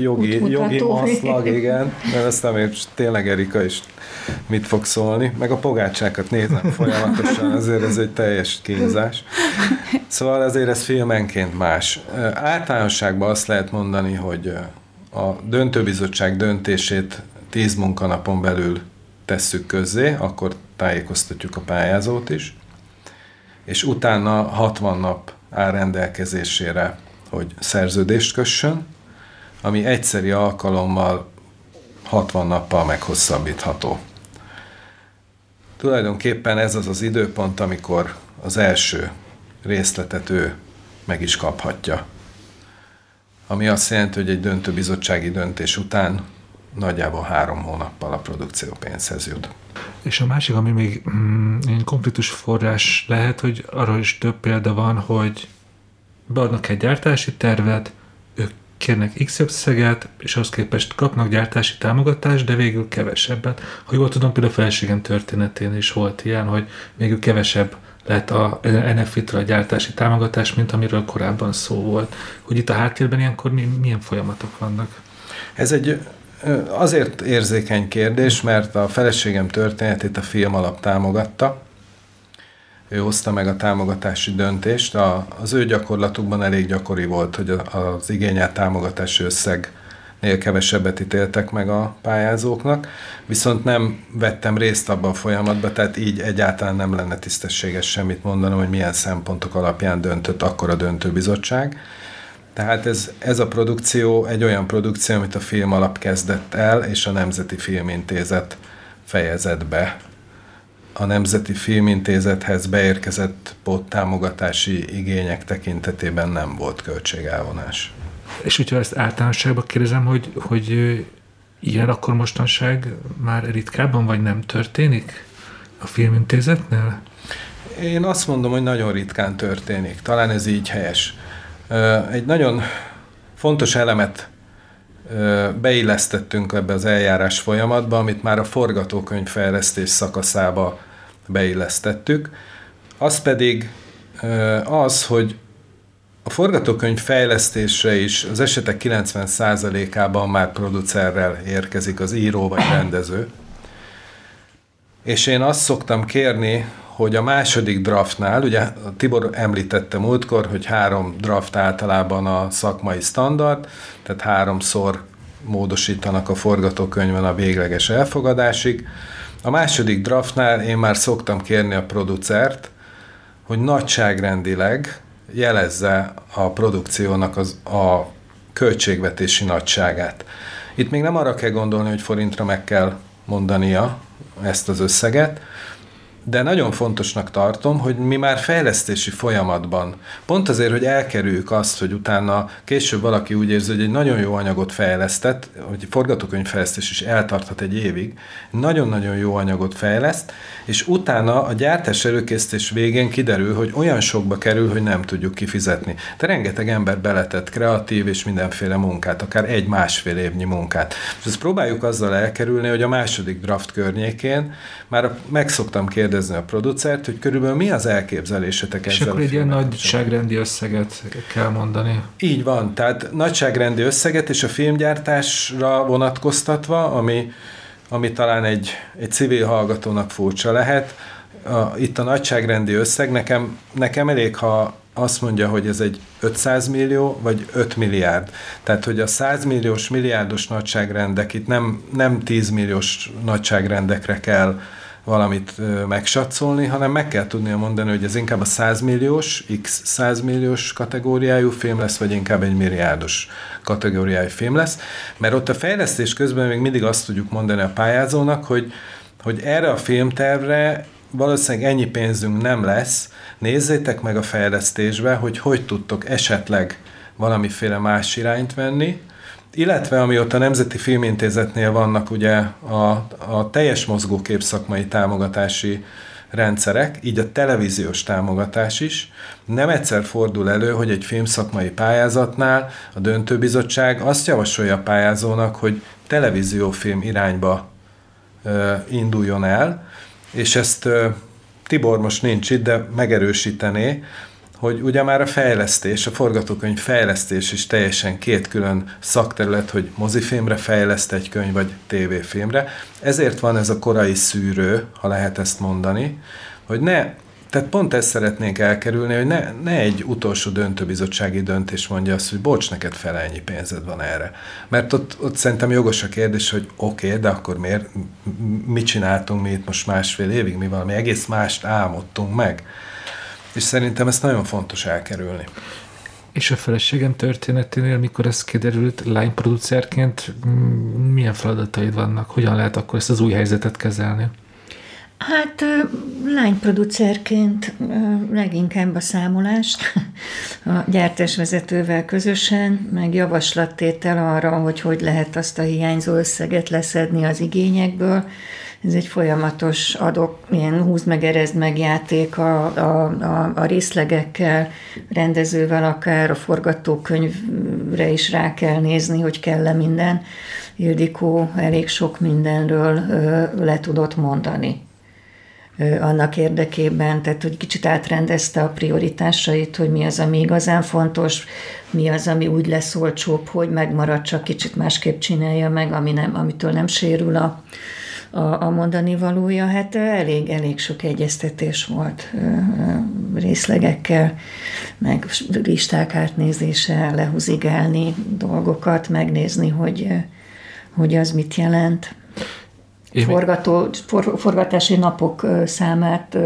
jogi, jogi maszlag, igen. Mert aztán még tényleg Erika is mit fog szólni. Meg a pogácsákat nézem folyamatosan, azért ez egy teljes kínzás. Szóval azért ez filmenként más. Általánosságban azt lehet mondani, hogy a döntőbizottság döntését tíz munkanapon belül tesszük közzé, akkor tájékoztatjuk a pályázót is, és utána 60 nap áll rendelkezésére, hogy szerződést kössön, ami egyszeri alkalommal 60 nappal meghosszabbítható. Tulajdonképpen ez az az időpont, amikor az első részletet ő meg is kaphatja ami azt jelenti, hogy egy döntőbizottsági döntés után nagyjából három hónappal a produkció pénzhez jut. És a másik, ami még mm, konfliktus forrás lehet, hogy arra is több példa van, hogy beadnak egy gyártási tervet, ők kérnek X összeget, és ahhoz képest kapnak gyártási támogatást, de végül kevesebbet. Ha jól tudom, például a felségem történetén is volt ilyen, hogy végül kevesebb lett a NFIT-re a gyártási támogatás, mint amiről korábban szó volt. Hogy itt a háttérben ilyenkor milyen folyamatok vannak? Ez egy azért érzékeny kérdés, mert a feleségem történetét a film alap támogatta. Ő hozta meg a támogatási döntést. A, az ő gyakorlatukban elég gyakori volt, hogy az igényelt támogatási összeg nél kevesebbet ítéltek meg a pályázóknak, viszont nem vettem részt abban a folyamatban, tehát így egyáltalán nem lenne tisztességes semmit mondanom, hogy milyen szempontok alapján döntött akkor a döntőbizottság. Tehát ez, ez a produkció egy olyan produkció, amit a film alap kezdett el, és a Nemzeti Filmintézet fejezett be. A Nemzeti Filmintézethez beérkezett támogatási igények tekintetében nem volt költségelvonás. És hogyha ezt általánosságban kérdezem, hogy, hogy ilyen akkor mostanság már ritkábban vagy nem történik a filmintézetnél? Én azt mondom, hogy nagyon ritkán történik. Talán ez így helyes. Egy nagyon fontos elemet beillesztettünk ebbe az eljárás folyamatba, amit már a forgatókönyv fejlesztés szakaszába beillesztettük. Az pedig az, hogy a forgatókönyv fejlesztésre is az esetek 90%-ában már producerrel érkezik az író vagy rendező. És én azt szoktam kérni, hogy a második draftnál, ugye Tibor említette múltkor, hogy három draft általában a szakmai standard, tehát háromszor módosítanak a forgatókönyvön a végleges elfogadásig. A második draftnál én már szoktam kérni a producert, hogy nagyságrendileg jelezze a produkciónak az, a költségvetési nagyságát. Itt még nem arra kell gondolni, hogy forintra meg kell mondania ezt az összeget, de nagyon fontosnak tartom, hogy mi már fejlesztési folyamatban, pont azért, hogy elkerüljük azt, hogy utána később valaki úgy érzi, hogy egy nagyon jó anyagot fejlesztett, hogy forgatókönyvfejlesztés is eltarthat egy évig, nagyon-nagyon jó anyagot fejleszt, és utána a gyártás előkészítés végén kiderül, hogy olyan sokba kerül, hogy nem tudjuk kifizetni. De rengeteg ember beletett kreatív és mindenféle munkát, akár egy-másfél évnyi munkát. És ezt próbáljuk azzal elkerülni, hogy a második draft környékén már megszoktam kérdezni a producert, hogy körülbelül mi az elképzelésetek és ezzel akkor egy ilyen nagyságrendi összeget kell mondani. így van, tehát nagyságrendi összeget és a filmgyártásra vonatkoztatva, ami, ami talán egy, egy civil hallgatónak furcsa lehet, a, itt a nagyságrendi összeg, nekem, nekem elég, ha azt mondja, hogy ez egy 500 millió, vagy 5 milliárd. Tehát, hogy a 100 milliós, milliárdos nagyságrendek, itt nem, nem 10 milliós nagyságrendekre kell valamit megsatszolni, hanem meg kell tudnia mondani, hogy ez inkább a 100 milliós, x 100 milliós kategóriájú film lesz, vagy inkább egy milliárdos kategóriájú film lesz, mert ott a fejlesztés közben még mindig azt tudjuk mondani a pályázónak, hogy, hogy erre a filmtervre valószínűleg ennyi pénzünk nem lesz, nézzétek meg a fejlesztésbe, hogy hogy tudtok esetleg valamiféle más irányt venni, illetve ami ott a Nemzeti Filmintézetnél vannak ugye a, a teljes mozgókép szakmai támogatási rendszerek, így a televíziós támogatás is. Nem egyszer fordul elő, hogy egy filmszakmai pályázatnál a döntőbizottság azt javasolja a pályázónak, hogy televíziófilm irányba ö, induljon el, és ezt ö, Tibor most nincs itt, de megerősítené, hogy ugye már a fejlesztés, a forgatókönyv fejlesztés is teljesen két külön szakterület, hogy mozifilmre fejleszt egy könyv, vagy tévéfilmre. Ezért van ez a korai szűrő, ha lehet ezt mondani, hogy ne, tehát pont ezt szeretnénk elkerülni, hogy ne, ne egy utolsó döntőbizottsági döntés mondja azt, hogy bocs, neked fele ennyi pénzed van erre. Mert ott, ott szerintem jogos a kérdés, hogy oké, okay, de akkor miért, mit csináltunk mi itt most másfél évig, mi valami egész mást álmodtunk meg. És szerintem ezt nagyon fontos elkerülni. És a feleségem történeténél, mikor ez kiderült lányproducerként, milyen feladataid vannak? Hogyan lehet akkor ezt az új helyzetet kezelni? Hát lányproducerként ö, leginkább a számolást a gyártásvezetővel közösen, meg javaslattétel arra, hogy hogy lehet azt a hiányzó összeget leszedni az igényekből. Ez egy folyamatos adok, ilyen húzd meg, erezd meg játék a, a, a, a részlegekkel, rendezővel akár, a forgatókönyvre is rá kell nézni, hogy kell-e minden. Ildikó elég sok mindenről ö, le tudott mondani annak érdekében, tehát hogy kicsit átrendezte a prioritásait, hogy mi az, ami igazán fontos, mi az, ami úgy lesz olcsóbb, hogy megmarad, csak kicsit másképp csinálja meg, ami nem, amitől nem sérül a, a, a mondani valója. Hát elég, elég sok egyeztetés volt részlegekkel, meg listák átnézése, lehúzigálni dolgokat, megnézni, hogy, hogy az mit jelent. Még- Forgató, for, forgatási napok számát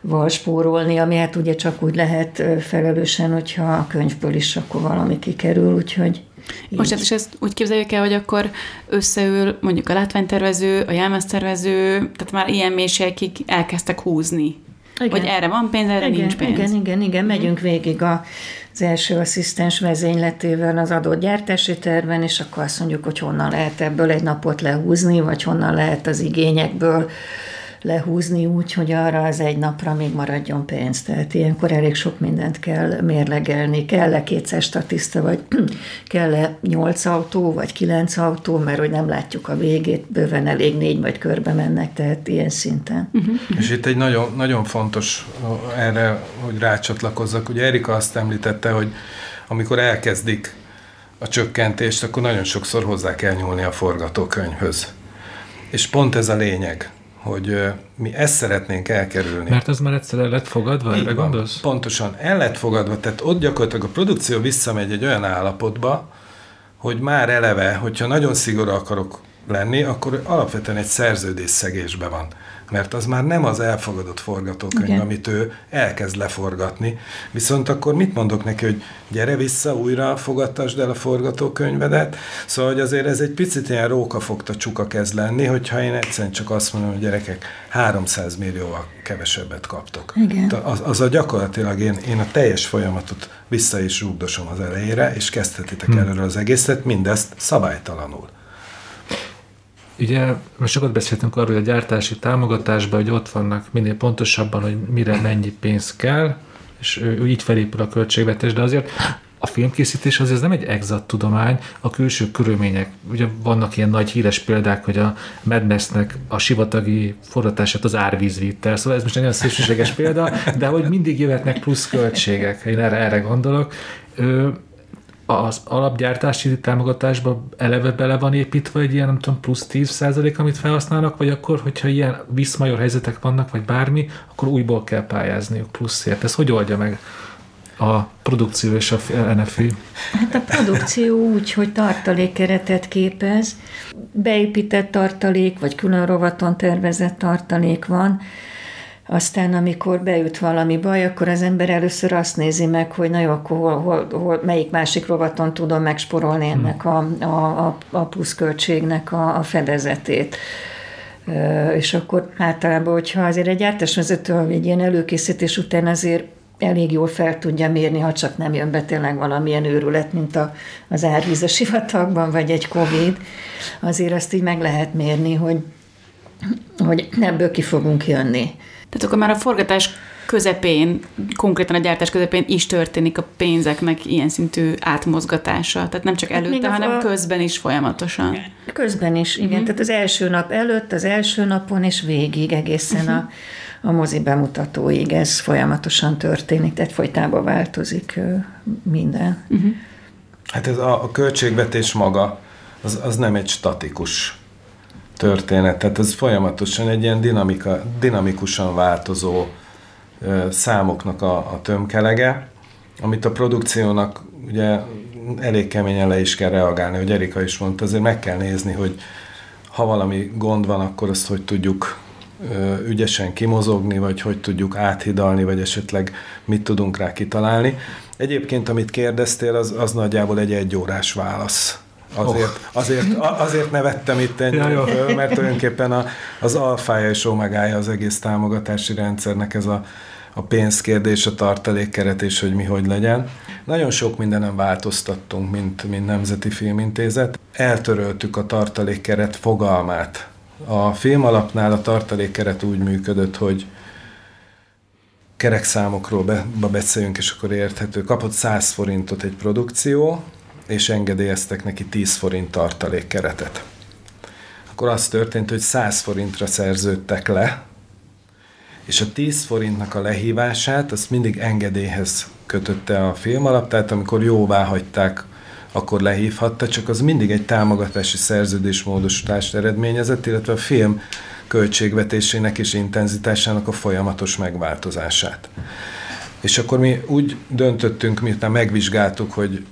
val spórolni, ami hát ugye csak úgy lehet felelősen, hogyha a könyvből is akkor valami kikerül, úgyhogy. Most hát is ezt úgy képzeljük el, hogy akkor összeül mondjuk a látványtervező, a jelmeztervező, tehát már ilyen mélységig elkezdtek húzni. Igen. Hogy erre van pénz, erre igen, nincs pénz. Igen, igen, igen, megyünk végig a, az első asszisztens vezényletével az adott gyártási terven, és akkor azt mondjuk, hogy honnan lehet ebből egy napot lehúzni, vagy honnan lehet az igényekből lehúzni úgy, hogy arra az egy napra még maradjon pénz. Tehát ilyenkor elég sok mindent kell mérlegelni. Kell-e 200 statiszta, vagy kell-e 8 autó, vagy 9 autó, mert hogy nem látjuk a végét, bőven elég négy vagy körbe mennek, tehát ilyen szinten. Uh-huh. És itt egy nagyon, nagyon fontos erre, hogy rácsatlakozzak. Ugye Erika azt említette, hogy amikor elkezdik a csökkentést, akkor nagyon sokszor hozzá kell nyúlni a forgatókönyvhöz. És pont ez a lényeg, hogy mi ezt szeretnénk elkerülni. Mert az már egyszer lett fogadva, Így erre van, gondolsz? Pontosan. El lett fogadva, tehát ott gyakorlatilag a produkció visszamegy egy olyan állapotba, hogy már eleve, hogyha nagyon szigorú akarok lenni, akkor alapvetően egy szerződés szegésbe van mert az már nem az elfogadott forgatókönyv, Igen. amit ő elkezd leforgatni. Viszont akkor mit mondok neki, hogy gyere vissza, újra fogadtasd el a forgatókönyvedet? Szóval, hogy azért ez egy picit ilyen rókafogta csuka kezd lenni, hogyha én egyszerűen csak azt mondom, hogy gyerekek, 300 millióval kevesebbet kaptok. Igen. Az, az a gyakorlatilag én, én a teljes folyamatot vissza is rúgdosom az elejére, és kezdhetitek hmm. előre az egészet, mindezt szabálytalanul. Ugye most sokat beszéltünk arról, hogy a gyártási támogatásban, hogy ott vannak minél pontosabban, hogy mire mennyi pénz kell, és így felépül a költségvetés, de azért a filmkészítés azért nem egy exakt tudomány, a külső körülmények. Ugye vannak ilyen nagy híres példák, hogy a Mad Max-nek a sivatagi forgatását az árvíz vitte. Szóval ez most egy nagyon szélsőséges példa, de hogy mindig jöhetnek plusz költségek, én erre, erre gondolok az alapgyártási támogatásba eleve bele van építve egy ilyen, nem tudom, plusz 10 százalék, amit felhasználnak, vagy akkor, hogyha ilyen viszmajor helyzetek vannak, vagy bármi, akkor újból kell pályázniuk pluszért. Ez hogy oldja meg a produkció és a NFI? Hát a produkció úgy, hogy tartalékkeretet képez, beépített tartalék, vagy külön rovaton tervezett tartalék van, aztán, amikor beüt valami baj, akkor az ember először azt nézi meg, hogy na jó, akkor hol, hol, hol, melyik másik rovaton tudom megsporolni ennek a, a, a, a pluszköltségnek a, a fedezetét. És akkor általában, hogyha azért egy gyártásvezető egy ilyen előkészítés után azért elég jól fel tudja mérni, ha csak nem jön be tényleg valamilyen őrület, mint a, az árvíz a sivatagban, vagy egy Covid, azért azt így meg lehet mérni, hogy, hogy ebből ki fogunk jönni. Tehát akkor már a forgatás közepén, konkrétan a gyártás közepén is történik a pénzeknek ilyen szintű átmozgatása. Tehát nem csak hát előtte, hanem a... közben is folyamatosan. Közben is, igen. Uh-huh. Tehát az első nap előtt, az első napon és végig egészen uh-huh. a, a mozi bemutatóig ez folyamatosan történik, tehát folytában változik minden. Uh-huh. Hát ez a, a költségvetés maga, az, az nem egy statikus történet. Tehát ez folyamatosan egy ilyen dinamika, dinamikusan változó számoknak a, a tömkelege, amit a produkciónak ugye elég keményen le is kell reagálni, hogy Erika is mondta, azért meg kell nézni, hogy ha valami gond van, akkor azt hogy tudjuk ügyesen kimozogni, vagy hogy tudjuk áthidalni, vagy esetleg mit tudunk rá kitalálni. Egyébként, amit kérdeztél, az, az nagyjából egy egyórás válasz Azért, oh. azért, azért nevettem itt ennyire föl, mert tulajdonképpen a, az alfája és omegája az egész támogatási rendszernek ez a, a pénzkérdés, a tartalékkeret és hogy mi hogy legyen. Nagyon sok mindenen változtattunk, mint, mint Nemzeti Filmintézet. Eltöröltük a tartalékkeret fogalmát. A film alapnál a tartalékkeret úgy működött, hogy kerekszámokról be, beszéljünk, és akkor érthető. Kapott 100 forintot egy produkció, és engedélyeztek neki 10 forint tartalékkeretet. Akkor az történt, hogy 100 forintra szerződtek le, és a 10 forintnak a lehívását azt mindig engedélyhez kötötte a film alap, tehát amikor jóvá hagyták, akkor lehívhatta, csak az mindig egy támogatási szerződésmódosítást eredményezett, illetve a film költségvetésének és intenzitásának a folyamatos megváltozását. És akkor mi úgy döntöttünk, miután megvizsgáltuk, hogy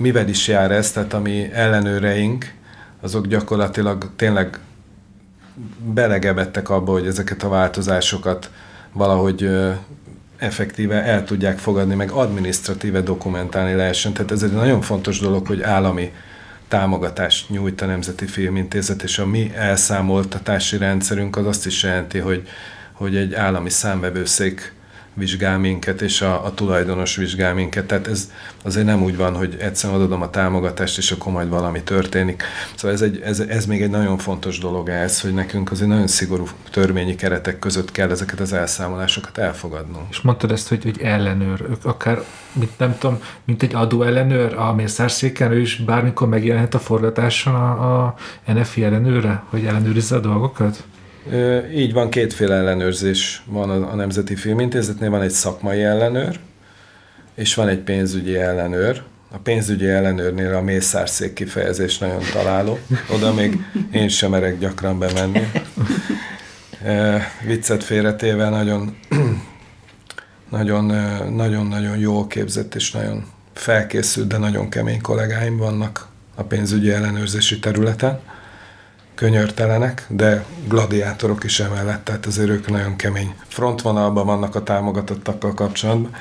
mivel is jár ez, tehát a mi ellenőreink, azok gyakorlatilag tényleg belegebettek abba, hogy ezeket a változásokat valahogy effektíve el tudják fogadni, meg administratíve dokumentálni lehessen. Tehát ez egy nagyon fontos dolog, hogy állami támogatást nyújt a Nemzeti Filmintézet, és a mi elszámoltatási rendszerünk az azt is jelenti, hogy, hogy egy állami számvevőszék vizsgál minket, és a, a tulajdonos vizsgál minket. Tehát ez azért nem úgy van, hogy egyszerűen adom a támogatást, és akkor majd valami történik. Szóval ez, egy, ez, ez még egy nagyon fontos dolog ez, hogy nekünk azért nagyon szigorú törvényi keretek között kell ezeket az elszámolásokat elfogadnunk. És mondtad ezt, hogy, hogy ellenőr, akár, mint nem tudom, mint egy adó ellenőr, a mészárszéken, ő is bármikor megjelenhet a forgatáson a, a NFI ellenőre, hogy ellenőrizze a dolgokat? Így van, kétféle ellenőrzés van a Nemzeti Filmintézetnél, van egy szakmai ellenőr, és van egy pénzügyi ellenőr. A pénzügyi ellenőrnél a mészárszék kifejezés nagyon találó. Oda még én sem merek gyakran bemenni. Viccet félretéve nagyon nagyon-nagyon jól képzett és nagyon felkészült, de nagyon kemény kollégáim vannak a pénzügyi ellenőrzési területen könyörtelenek, de gladiátorok is emellett, tehát azért ők nagyon kemény frontvonalban vannak a támogatottakkal kapcsolatban.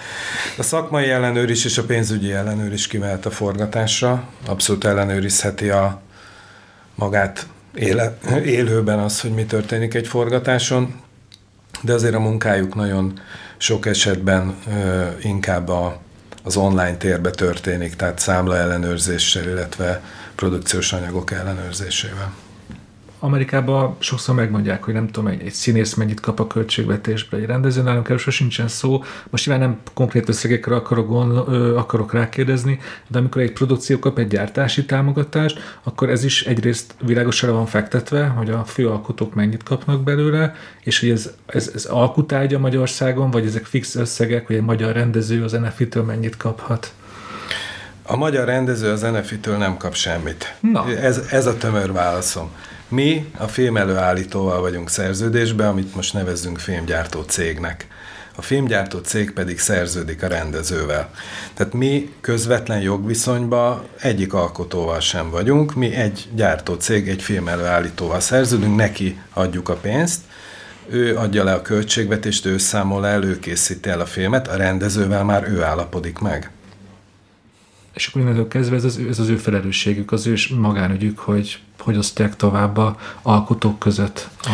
A szakmai ellenőr is és a pénzügyi ellenőr is kimehet a forgatásra, abszolút ellenőrizheti a magát éle, élőben az, hogy mi történik egy forgatáson, de azért a munkájuk nagyon sok esetben ö, inkább a, az online térbe történik, tehát számla ellenőrzéssel, illetve produkciós anyagok ellenőrzésével. Amerikában sokszor megmondják, hogy nem tudom, egy, egy színész mennyit kap a költségvetésbe, egy rendező nálunk erről sincsen szó. Most nyilván nem konkrét összegekre akarok, ö, akarok rákérdezni, de amikor egy produkció kap egy gyártási támogatást, akkor ez is egyrészt világosan van fektetve, hogy a főalkotók mennyit kapnak belőle, és hogy ez, ez, ez alkutárgya Magyarországon, vagy ezek fix összegek, hogy egy magyar rendező az NFI-től mennyit kaphat. A magyar rendező az NFI-től nem kap semmit. Na. Ez, ez a tömör válaszom. Mi a film előállítóval vagyunk szerződésben, amit most nevezzünk filmgyártó cégnek. A filmgyártó cég pedig szerződik a rendezővel. Tehát mi közvetlen jogviszonyban egyik alkotóval sem vagyunk, mi egy gyártó cég, egy film előállítóval szerződünk, neki adjuk a pénzt, ő adja le a költségvetést, ő számol el, ő készíti el a filmet, a rendezővel már ő állapodik meg. És akkor innentől kezdve ez az, ez az ő felelősségük, az ő magánügyük, hogy hogy osztják tovább a alkotók között a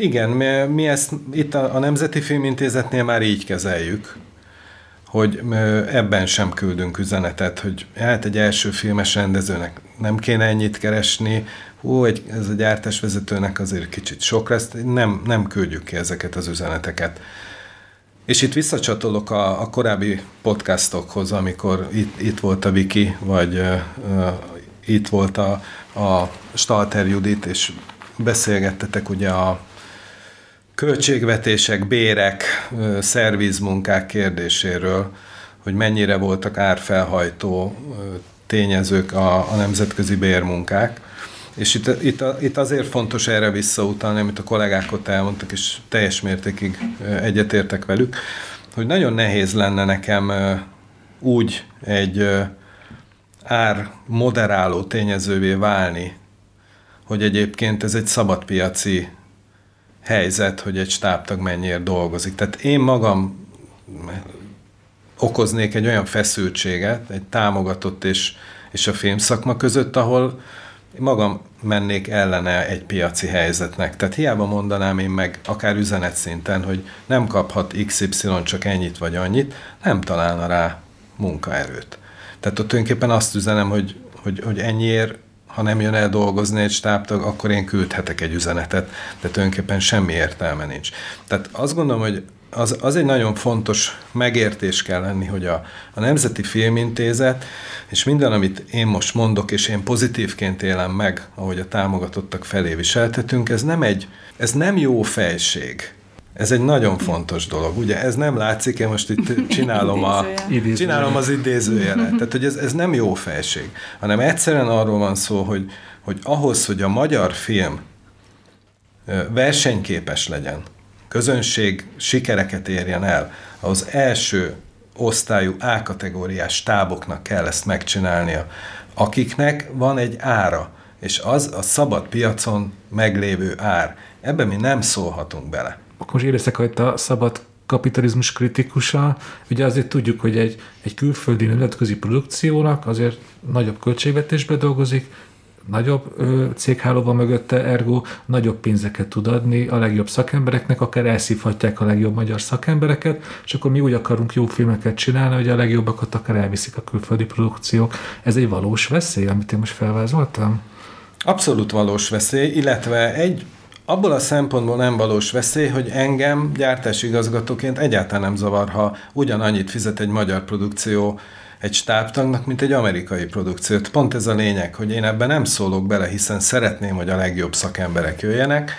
Igen, mi, mi ezt itt a, a Nemzeti Filmintézetnél már így kezeljük, hogy ebben sem küldünk üzenetet, hogy hát egy első filmes rendezőnek nem kéne ennyit keresni, hú, egy, ez a gyártásvezetőnek azért kicsit sok lesz, nem, nem küldjük ki ezeket az üzeneteket. És itt visszacsatolok a, a korábbi podcastokhoz, amikor itt, itt volt a Viki, vagy uh, uh, itt volt a, a Stalter Judit, és beszélgettetek ugye a költségvetések, bérek, ö, szervizmunkák kérdéséről, hogy mennyire voltak árfelhajtó ö, tényezők a, a nemzetközi bérmunkák. És itt, itt, itt azért fontos erre visszautalni, amit a kollégák ott elmondtak, és teljes mértékig egyetértek velük, hogy nagyon nehéz lenne nekem úgy egy ár moderáló tényezővé válni, hogy egyébként ez egy szabadpiaci helyzet, hogy egy stábtag mennyire dolgozik. Tehát én magam okoznék egy olyan feszültséget, egy támogatott és, és a filmszakma között, ahol magam mennék ellene egy piaci helyzetnek. Tehát hiába mondanám én meg akár üzenet szinten, hogy nem kaphat XY csak ennyit vagy annyit, nem találna rá munkaerőt. Tehát ott tulajdonképpen azt üzenem, hogy, hogy, hogy ennyiért, ha nem jön el dolgozni egy stábtag, akkor én küldhetek egy üzenetet, de tulajdonképpen semmi értelme nincs. Tehát azt gondolom, hogy az, az egy nagyon fontos megértés kell lenni, hogy a, a Nemzeti Filmintézet, és minden, amit én most mondok, és én pozitívként élem meg, ahogy a támogatottak felé viseltetünk, ez nem egy, ez nem jó fejség. Ez egy nagyon fontos dolog. Ugye ez nem látszik, én most itt csinálom, a, csinálom az idézőjelet. Tehát, hogy ez, ez nem jó felség, hanem egyszerűen arról van szó, hogy, hogy ahhoz, hogy a magyar film versenyképes legyen, közönség sikereket érjen el, ahhoz első osztályú A-kategóriás stáboknak kell ezt megcsinálnia, akiknek van egy ára, és az a szabad piacon meglévő ár. Ebben mi nem szólhatunk bele. akkor most hogy a szabad kapitalizmus kritikusa, ugye azért tudjuk, hogy egy, egy külföldi nemzetközi produkciónak azért nagyobb költségvetésbe dolgozik, nagyobb cégháló van mögötte, ergo nagyobb pénzeket tud adni a legjobb szakembereknek, akár elszívhatják a legjobb magyar szakembereket, és akkor mi úgy akarunk jó filmeket csinálni, hogy a legjobbakat akár elviszik a külföldi produkciók. Ez egy valós veszély, amit én most felvázoltam? Abszolút valós veszély, illetve egy abból a szempontból nem valós veszély, hogy engem gyártási igazgatóként egyáltalán nem zavar, ha ugyanannyit fizet egy magyar produkció egy stábtagnak, mint egy amerikai produkciót. Pont ez a lényeg, hogy én ebben nem szólok bele, hiszen szeretném, hogy a legjobb szakemberek jöjjenek.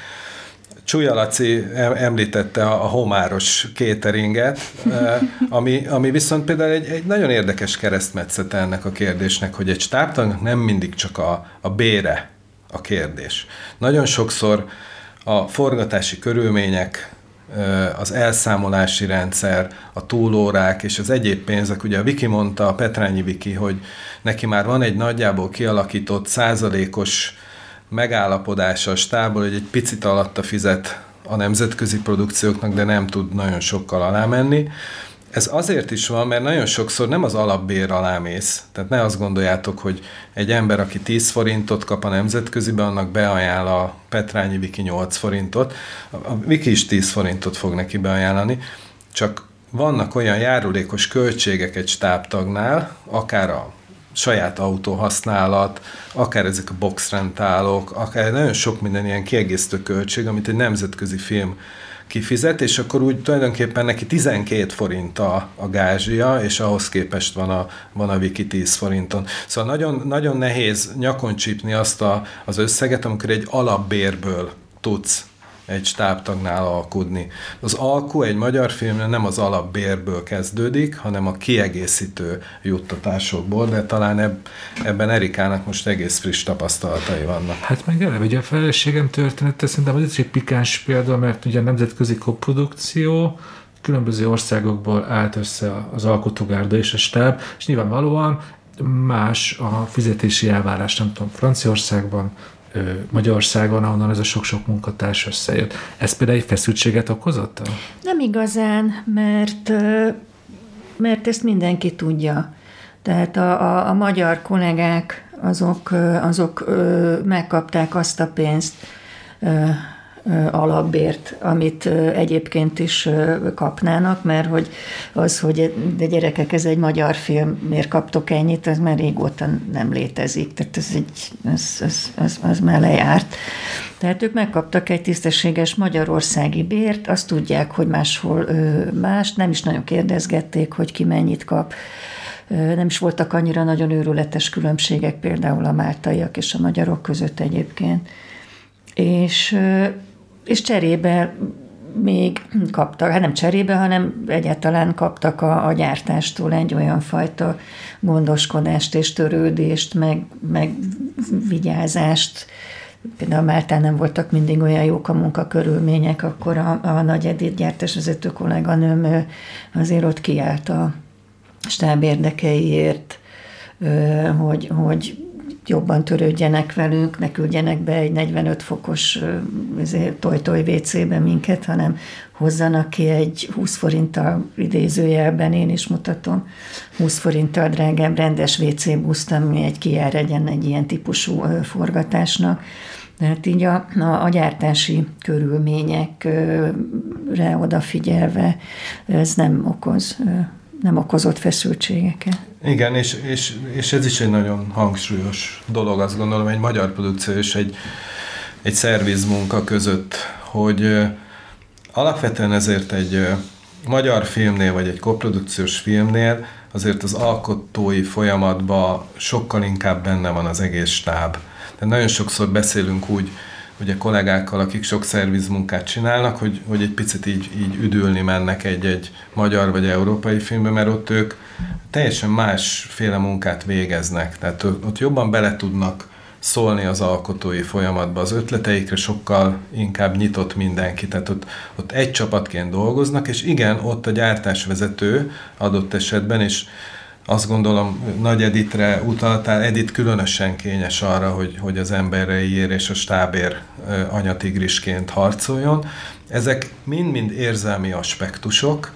Csúlya Laci em- említette a, homáros cateringet, eh, ami, ami viszont például egy, egy nagyon érdekes keresztmetszete ennek a kérdésnek, hogy egy stábtagnak nem mindig csak a, a bére a kérdés. Nagyon sokszor a forgatási körülmények, az elszámolási rendszer, a túlórák és az egyéb pénzek, ugye a Viki mondta, a Petrányi Viki, hogy neki már van egy nagyjából kialakított százalékos megállapodása a stából, hogy egy picit alatta fizet a nemzetközi produkcióknak, de nem tud nagyon sokkal alá menni. Ez azért is van, mert nagyon sokszor nem az alapbér alá mész. Tehát ne azt gondoljátok, hogy egy ember, aki 10 forintot kap a nemzetközibe, annak beajánl a Petrányi Viki 8 forintot. A Viki is 10 forintot fog neki beajánlani, csak vannak olyan járulékos költségek egy stábtagnál, akár a saját autó használat, akár ezek a boxrentálok, akár nagyon sok minden ilyen kiegészítő költség, amit egy nemzetközi film kifizet, és akkor úgy tulajdonképpen neki 12 forint a, a gázsia, és ahhoz képest van a, van a Wiki 10 forinton. Szóval nagyon, nagyon nehéz nyakon csípni azt a, az összeget, amikor egy alapbérből tudsz egy stábtagnál alkudni. Az alku egy magyar filmnél nem az alapbérből kezdődik, hanem a kiegészítő juttatásokból, de talán eb, ebben Erikának most egész friss tapasztalatai vannak. Hát meg eleve, ugye a feleségem története szerintem az egy pikáns példa, mert ugye a nemzetközi koprodukció, különböző országokból állt össze az alkotógárda és a stáb, és nyilvánvalóan más a fizetési elvárás, nem tudom, Franciaországban, Magyarországon, ahonnan ez a sok-sok munkatárs összejött. Ez például egy feszültséget okozott? Nem igazán, mert, mert ezt mindenki tudja. Tehát a, a, a magyar kollégák azok, azok megkapták azt a pénzt, alapbért, amit egyébként is kapnának, mert hogy az, hogy de gyerekek, ez egy magyar film, miért kaptok ennyit, ez már régóta nem létezik, tehát ez, egy, ez, ez, ez, ez már lejárt. Tehát ők megkaptak egy tisztességes magyarországi bért, azt tudják, hogy máshol más, nem is nagyon kérdezgették, hogy ki mennyit kap, nem is voltak annyira nagyon őrületes különbségek például a máltaiak és a magyarok között egyébként. És és cserébe még kaptak, hát nem cserébe, hanem egyáltalán kaptak a, a gyártástól egy olyan fajta gondoskodást és törődést, meg, meg vigyázást. Például Máltán nem voltak mindig olyan jók a munkakörülmények, akkor a, a Nagy Edith gyártásvezető kolléganőm azért ott kiállt a stáb érdekeiért, hogy, hogy jobban törődjenek velünk, ne küldjenek be egy 45 fokos toj-toj WC-be minket, hanem hozzanak ki egy 20 forinttal idézőjelben, én is mutatom, 20 forinttal drágább rendes WC buszt, ami egy kijár egyen egy ilyen típusú forgatásnak. Tehát így a, a, a gyártási körülményekre odafigyelve ez nem okoz nem okozott feszültségeket. Igen, és, és, és ez is egy nagyon hangsúlyos dolog, azt gondolom, egy magyar produkció és egy, egy szerviz munka között, hogy alapvetően ezért egy magyar filmnél, vagy egy koprodukciós filmnél azért az alkotói folyamatban sokkal inkább benne van az egész stáb. Tehát nagyon sokszor beszélünk úgy, ugye kollégákkal, akik sok szervizmunkát csinálnak, hogy, hogy egy picit így, így üdülni mennek egy-egy magyar vagy európai filmbe, mert ott ők teljesen másféle munkát végeznek. Tehát ott jobban bele tudnak szólni az alkotói folyamatba, az ötleteikre sokkal inkább nyitott mindenki, tehát ott, ott egy csapatként dolgoznak, és igen, ott a gyártásvezető adott esetben, és azt gondolom, Nagy Editre utaltál, Edit különösen kényes arra, hogy, hogy az embereiért és a stábér anyatigrisként harcoljon. Ezek mind-mind érzelmi aspektusok,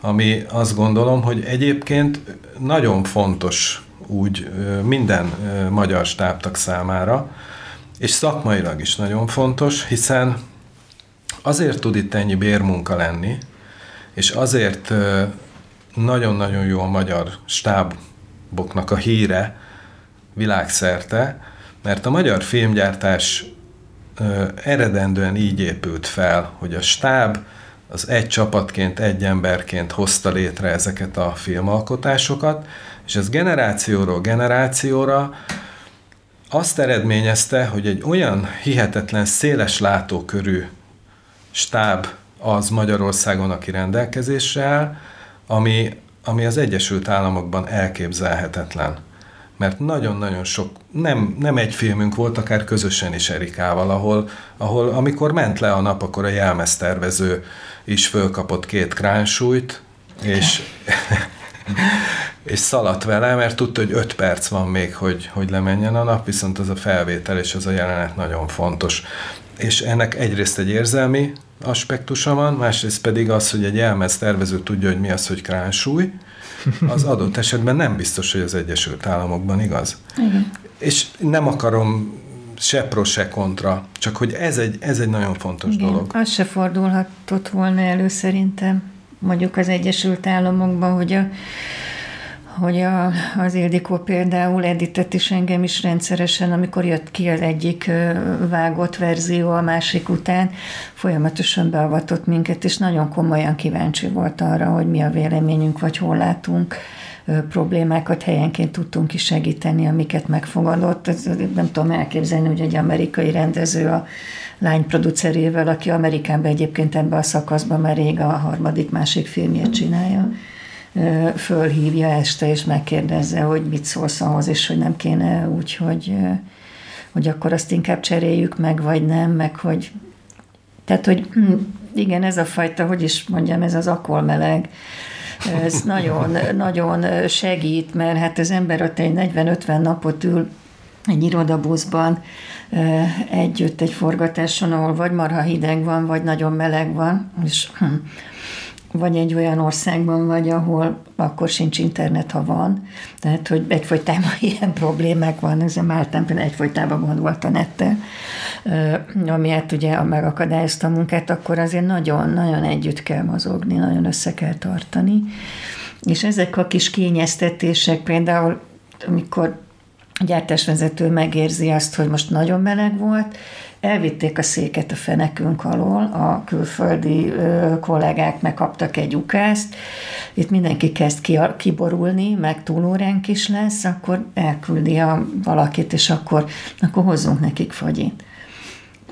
ami azt gondolom, hogy egyébként nagyon fontos úgy minden magyar stábtak számára, és szakmailag is nagyon fontos, hiszen azért tud itt ennyi bérmunka lenni, és azért nagyon-nagyon jó a magyar stáboknak a híre világszerte, mert a magyar filmgyártás ö, eredendően így épült fel, hogy a stáb az egy csapatként, egy emberként hozta létre ezeket a filmalkotásokat, és ez generációról generációra azt eredményezte, hogy egy olyan hihetetlen széles látókörű stáb az Magyarországon, aki rendelkezésre áll, ami, ami az Egyesült Államokban elképzelhetetlen. Mert nagyon-nagyon sok, nem, nem egy filmünk volt, akár közösen is Erikával, ahol, ahol amikor ment le a nap, akkor a jelmeztervező is fölkapott két kránsúlyt, és, és szaladt vele, mert tudta, hogy öt perc van még, hogy, hogy lemenjen a nap, viszont az a felvétel és az a jelenet nagyon fontos. És ennek egyrészt egy érzelmi aspektusa van, másrészt pedig az, hogy egy elmez tervező tudja, hogy mi az, hogy kránsúly, az adott esetben nem biztos, hogy az Egyesült Államokban igaz. Igen. És nem akarom se pro, se kontra, csak hogy ez egy, ez egy nagyon fontos Igen, dolog. Az se fordulhatott volna elő szerintem, mondjuk az Egyesült Államokban, hogy a hogy a, az Ildikó például editett is engem is rendszeresen, amikor jött ki az egyik vágott verzió a másik után, folyamatosan beavatott minket, és nagyon komolyan kíváncsi volt arra, hogy mi a véleményünk, vagy hol látunk problémákat helyenként tudtunk is segíteni, amiket megfogadott. Nem tudom elképzelni, hogy egy amerikai rendező a lány producerével, aki Amerikában egyébként ebben a szakaszban már rég a harmadik, másik filmjét csinálja, fölhívja este, és megkérdezze, hogy mit szólsz ahhoz, és hogy nem kéne úgy, hogy, hogy akkor azt inkább cseréljük meg, vagy nem, meg hogy tehát, hogy hm, igen, ez a fajta, hogy is mondjam, ez az akolmeleg, ez nagyon, nagyon segít, mert hát az ember ott egy 40-50 napot ül egy irodabuszban együtt egy forgatáson, ahol vagy marha hideg van, vagy nagyon meleg van, és hm, vagy egy olyan országban vagy, ahol akkor sincs internet, ha van. Tehát, hogy egyfolytában ilyen problémák van, ez a Máltán például egyfolytában gond volt a nettel, ami hát ugye megakadályozta a munkát, akkor azért nagyon-nagyon együtt kell mozogni, nagyon össze kell tartani. És ezek a kis kényeztetések például, amikor a gyártásvezető megérzi azt, hogy most nagyon meleg volt, elvitték a széket a fenekünk alól, a külföldi ö, kollégák megkaptak egy ukázt, itt mindenki kezd ki, kiborulni, meg túlóránk is lesz, akkor elküldi a valakit, és akkor, akkor hozzunk nekik fagyit.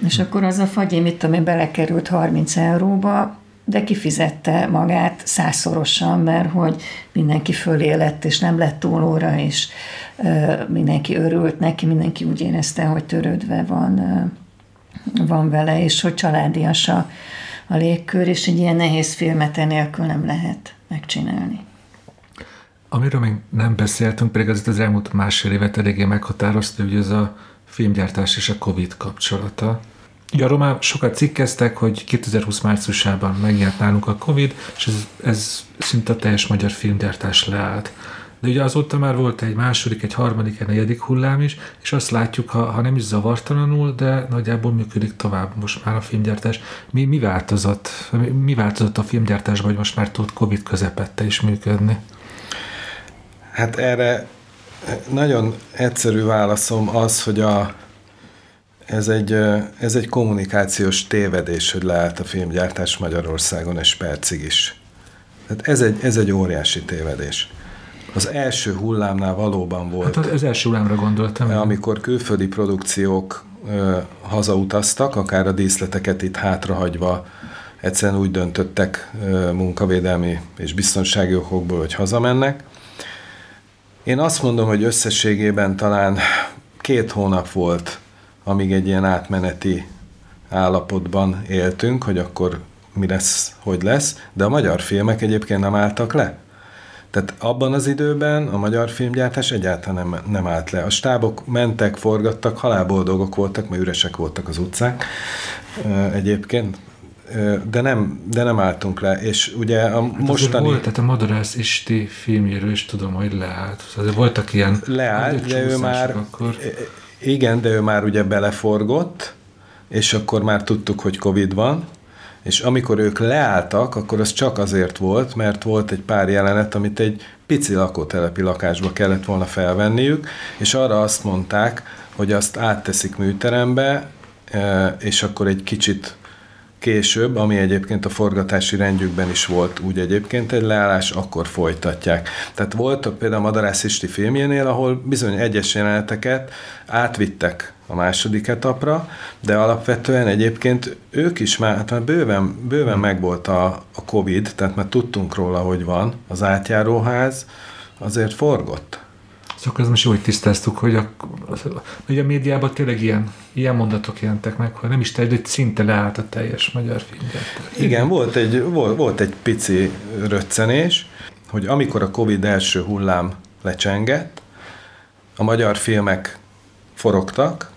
És akkor az a fagyi, mit tudom belekerült 30 euróba, de kifizette magát százszorosan, mert hogy mindenki fölé lett, és nem lett túlóra, és mindenki örült neki, mindenki úgy érezte, hogy törődve van van vele, és hogy családias a, a légkör, és egy ilyen nehéz filmet enélkül nem lehet megcsinálni. Amiről még nem beszéltünk, pedig az az elmúlt másfél évet eléggé meghatározta, hogy ez a filmgyártás és a Covid kapcsolata. Ugye arról már sokat cikkeztek, hogy 2020 márciusában megjelent nálunk a Covid, és ez, ez szinte a teljes magyar filmgyártás leállt. De ugye azóta már volt egy második, egy harmadik, egy negyedik hullám is, és azt látjuk, ha, ha nem is zavartalanul, de nagyjából működik tovább most már a filmgyártás. Mi, mi változott? Mi, mi változott a filmgyártásban, hogy most már tud Covid közepette is működni? Hát erre nagyon egyszerű válaszom az, hogy a, ez egy, ez egy kommunikációs tévedés, hogy leállt a filmgyártás Magyarországon és percig is. Tehát ez egy, ez egy óriási tévedés. Az első hullámnál valóban volt. Hát az első hullámra gondoltam. Amikor külföldi produkciók ö, hazautaztak, akár a díszleteket itt hátrahagyva, egyszerűen úgy döntöttek ö, munkavédelmi és biztonsági okokból, hogy hazamennek. Én azt mondom, hogy összességében talán két hónap volt, amíg egy ilyen átmeneti állapotban éltünk, hogy akkor mi lesz, hogy lesz, de a magyar filmek egyébként nem álltak le. Tehát abban az időben a magyar filmgyártás egyáltalán nem, nem állt le. A stábok mentek, forgattak, halálboldogok voltak, mert üresek voltak az utcák egyébként, de nem, de nem álltunk le, és ugye a hát mostani... Volt, tehát a Madarász Isti filmjéről is tudom, hogy leállt. Azért voltak ilyen... Leállt, de ő már... Akkor. Igen, de ő már ugye beleforgott, és akkor már tudtuk, hogy Covid van, és amikor ők leálltak, akkor az csak azért volt, mert volt egy pár jelenet, amit egy pici lakótelepi lakásba kellett volna felvenniük, és arra azt mondták, hogy azt átteszik műterembe, e, és akkor egy kicsit később, ami egyébként a forgatási rendjükben is volt úgy egyébként egy leállás, akkor folytatják. Tehát voltak például a Madarász Isti filmjénél, ahol bizony egyes jeleneteket átvittek a második etapra, de alapvetően egyébként ők is már, hát már bőven, bőven megvolt a, a Covid, tehát már tudtunk róla, hogy van, az átjáróház azért forgott. Szóval ez most jó, hogy tisztáztuk, hogy a, hogy a médiában tényleg ilyen, ilyen mondatok jelentek meg, hogy nem is te, hogy szinte leállt a teljes magyar filmgyártás. Igen, volt egy, volt, volt egy pici röccenés, hogy amikor a Covid első hullám lecsengett, a magyar filmek forogtak,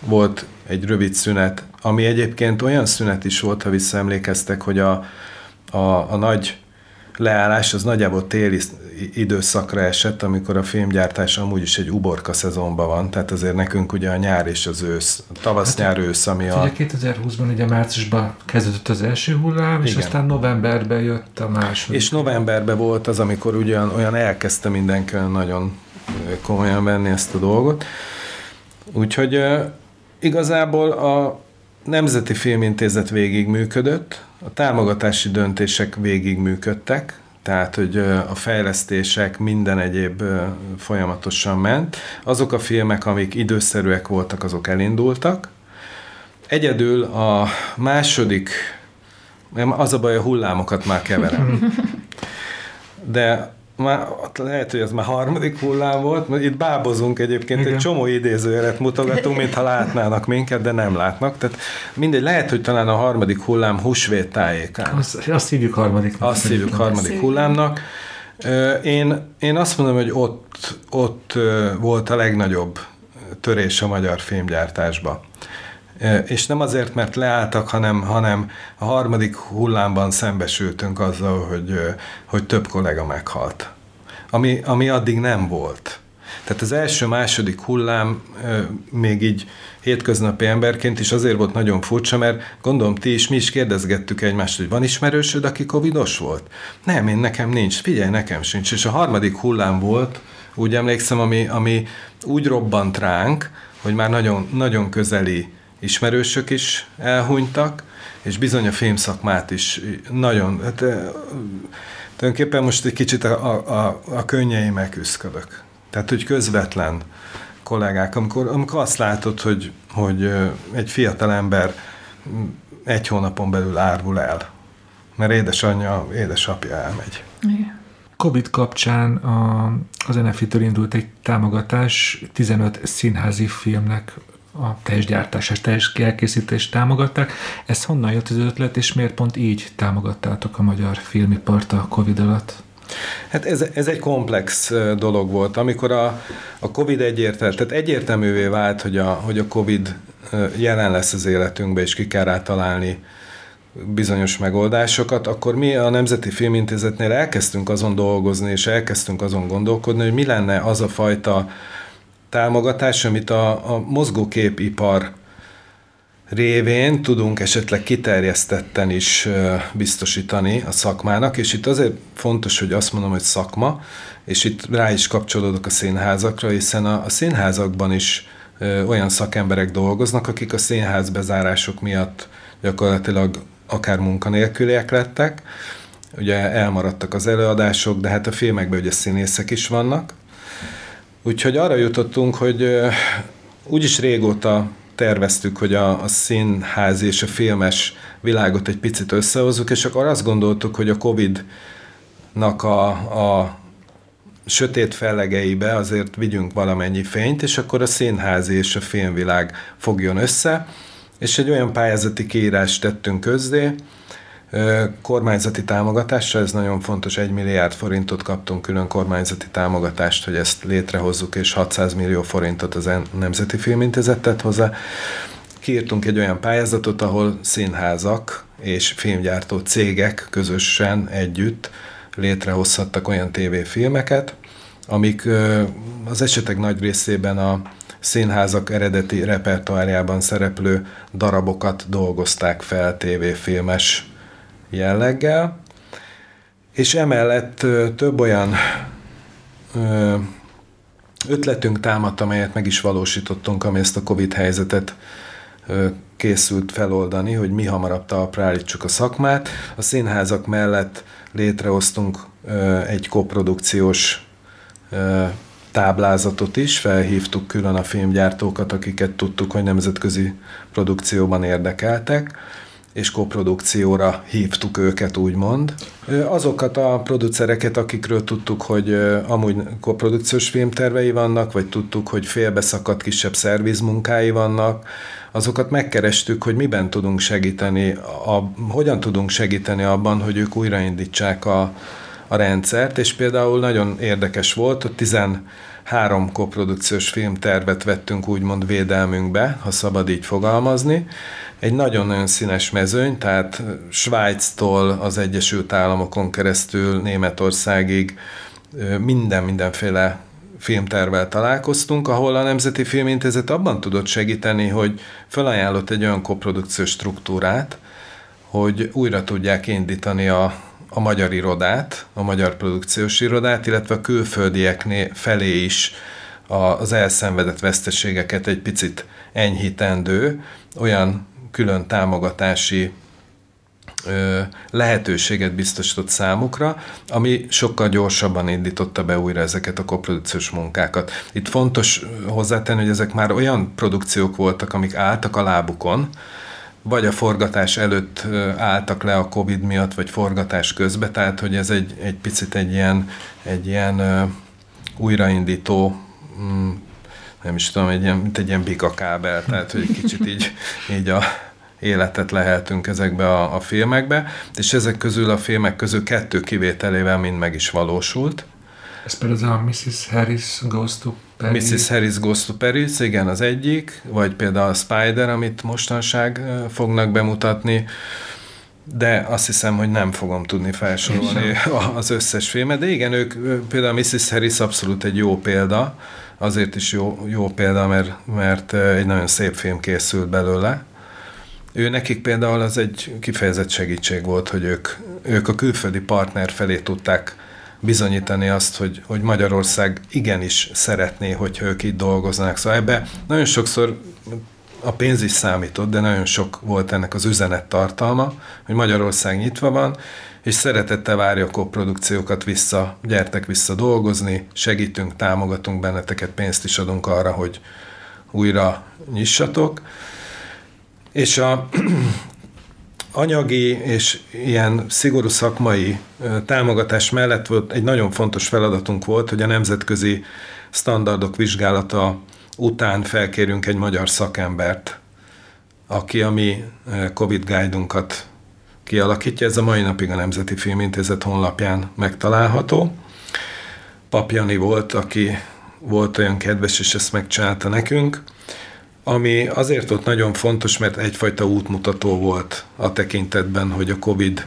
volt egy rövid szünet, ami egyébként olyan szünet is volt, ha visszaemlékeztek, hogy a, a, a nagy leállás az nagyjából téli időszakra esett, amikor a filmgyártás amúgy is egy uborka szezonban van, tehát azért nekünk ugye a nyár és az ősz, a tavasz-nyár hát, ősz, ami a... Ugye 2020-ban ugye márciusban kezdődött az első hullám, Igen. és aztán novemberben jött a második. És novemberben volt az, amikor ugyan olyan elkezdte mindenki nagyon komolyan venni ezt a dolgot. Úgyhogy igazából a Nemzeti Filmintézet végig működött, a támogatási döntések végig működtek, tehát hogy a fejlesztések, minden egyéb folyamatosan ment. Azok a filmek, amik időszerűek voltak, azok elindultak. Egyedül a második, az a baj, a hullámokat már keverem. De már, lehet, hogy ez már harmadik hullám volt, mert itt bábozunk egyébként, Igen. egy csomó idézőjelet mutogatunk, mintha látnának minket, de nem látnak. Tehát mindegy, lehet, hogy talán a harmadik hullám húsvét tájékán. Azt, azt hívjuk harmadiknak. Azt hívjuk harmadik hullámnak. Én, én azt mondom, hogy ott, ott volt a legnagyobb törés a magyar filmgyártásba. És nem azért, mert leálltak, hanem, hanem a harmadik hullámban szembesültünk azzal, hogy, hogy több kollega meghalt. Ami, ami addig nem volt. Tehát az első-második hullám még így hétköznapi emberként is azért volt nagyon furcsa, mert gondolom ti is, mi is kérdezgettük egymást, hogy van ismerősöd, aki covidos volt? Nem, én nekem nincs, figyelj, nekem sincs. És a harmadik hullám volt, úgy emlékszem, ami, ami úgy robbant ránk, hogy már nagyon, nagyon közeli ismerősök is elhunytak, és bizony a filmszakmát is nagyon, hát tulajdonképpen most egy kicsit a, a, a könnyeimmel küzdködök. Tehát, hogy közvetlen kollégák, amikor, amikor azt látod, hogy, hogy egy fiatal ember egy hónapon belül árvul el, mert édesanyja, édesapja elmegy. Igen. Covid kapcsán a, az NFI-től indult egy támogatás 15 színházi filmnek a teljes gyártás, teljes elkészítés támogatták. Ez honnan jött az ötlet, és miért pont így támogattátok a magyar filmipart a Covid alatt? Hát ez, ez egy komplex dolog volt. Amikor a, a Covid egyértelmű, tehát egyértelművé vált, hogy a, hogy a Covid jelen lesz az életünkben, és ki kell rá találni bizonyos megoldásokat, akkor mi a Nemzeti Filmintézetnél elkezdtünk azon dolgozni, és elkezdtünk azon gondolkodni, hogy mi lenne az a fajta támogatás, amit a, a mozgóképipar révén tudunk esetleg kiterjesztetten is biztosítani a szakmának, és itt azért fontos, hogy azt mondom, hogy szakma, és itt rá is kapcsolódok a színházakra, hiszen a, a színházakban is olyan szakemberek dolgoznak, akik a színház bezárások miatt gyakorlatilag akár munkanélküliek lettek, ugye elmaradtak az előadások, de hát a filmekben ugye színészek is vannak, Úgyhogy arra jutottunk, hogy úgyis régóta terveztük, hogy a, a színházi és a filmes világot egy picit összehozzuk, és akkor azt gondoltuk, hogy a Covid-nak a, a sötét fellegeibe azért vigyünk valamennyi fényt, és akkor a színházi és a filmvilág fogjon össze, és egy olyan pályázati kiírást tettünk közzé, kormányzati támogatással, ez nagyon fontos, egy milliárd forintot kaptunk külön kormányzati támogatást, hogy ezt létrehozzuk, és 600 millió forintot az Nemzeti Filmintézet tett hozzá. Kiírtunk egy olyan pályázatot, ahol színházak és filmgyártó cégek közösen együtt létrehozhattak olyan tévéfilmeket, amik az esetek nagy részében a színházak eredeti repertoárjában szereplő darabokat dolgozták fel tévéfilmes jelleggel, és emellett több olyan ötletünk támadt, amelyet meg is valósítottunk, ami ezt a Covid helyzetet készült feloldani, hogy mi hamarabb talpra állítsuk a szakmát. A színházak mellett létrehoztunk egy koprodukciós táblázatot is, felhívtuk külön a filmgyártókat, akiket tudtuk, hogy nemzetközi produkcióban érdekeltek, és koprodukcióra hívtuk őket, úgymond. Azokat a producereket, akikről tudtuk, hogy amúgy koprodukciós filmtervei vannak, vagy tudtuk, hogy félbeszakadt kisebb szervizmunkái vannak, azokat megkerestük, hogy miben tudunk segíteni, a, hogyan tudunk segíteni abban, hogy ők újraindítsák a, a rendszert, és például nagyon érdekes volt, hogy 13 koprodukciós filmtervet vettünk úgymond védelmünkbe, ha szabad így fogalmazni. Egy nagyon-nagyon színes mezőny, tehát Svájctól az Egyesült Államokon keresztül Németországig minden mindenféle filmtervel találkoztunk, ahol a Nemzeti Filmintézet abban tudott segíteni, hogy felajánlott egy olyan koprodukciós struktúrát, hogy újra tudják indítani a, a magyar irodát, a magyar produkciós irodát, illetve a külföldiek felé is az elszenvedett veszteségeket egy picit enyhítendő, olyan külön támogatási lehetőséget biztosított számukra, ami sokkal gyorsabban indította be újra ezeket a koprodukciós munkákat. Itt fontos hozzátenni, hogy ezek már olyan produkciók voltak, amik álltak a lábukon, vagy a forgatás előtt álltak le a Covid miatt, vagy forgatás közben, tehát hogy ez egy, egy picit egy ilyen, egy ilyen újraindító mm, nem is tudom, egy ilyen, mint egy ilyen bikakábel, tehát hogy kicsit így, így a, életet leheltünk ezekbe a, a filmekbe, és ezek közül a filmek közül kettő kivételével mind meg is valósult. Ez például a Mrs. Harris Goes to Paris. Mrs. Harris Goes to Paris, igen, az egyik, vagy például a Spider, amit mostanság fognak bemutatni, de azt hiszem, hogy nem fogom tudni felsorolni az összes filmet, de igen, ők például Mrs. Harris abszolút egy jó példa, azért is jó, jó példa, mert, mert egy nagyon szép film készült belőle, ő nekik például az egy kifejezett segítség volt, hogy ők, ők a külföldi partner felé tudták bizonyítani azt, hogy, hogy Magyarország igenis szeretné, hogyha ők itt dolgoznak. Szóval ebbe nagyon sokszor a pénz is számított, de nagyon sok volt ennek az üzenet tartalma, hogy Magyarország nyitva van, és szeretettel várja a koprodukciókat vissza, gyertek vissza dolgozni, segítünk, támogatunk benneteket, pénzt is adunk arra, hogy újra nyissatok. És a anyagi és ilyen szigorú szakmai támogatás mellett volt egy nagyon fontos feladatunk volt, hogy a nemzetközi standardok vizsgálata után felkérünk egy magyar szakembert, aki a mi COVID guide-unkat kialakítja. Ez a mai napig a Nemzeti Filmintézet honlapján megtalálható. Papjani volt, aki volt olyan kedves, és ezt megcsinálta nekünk ami azért volt nagyon fontos, mert egyfajta útmutató volt a tekintetben, hogy a COVID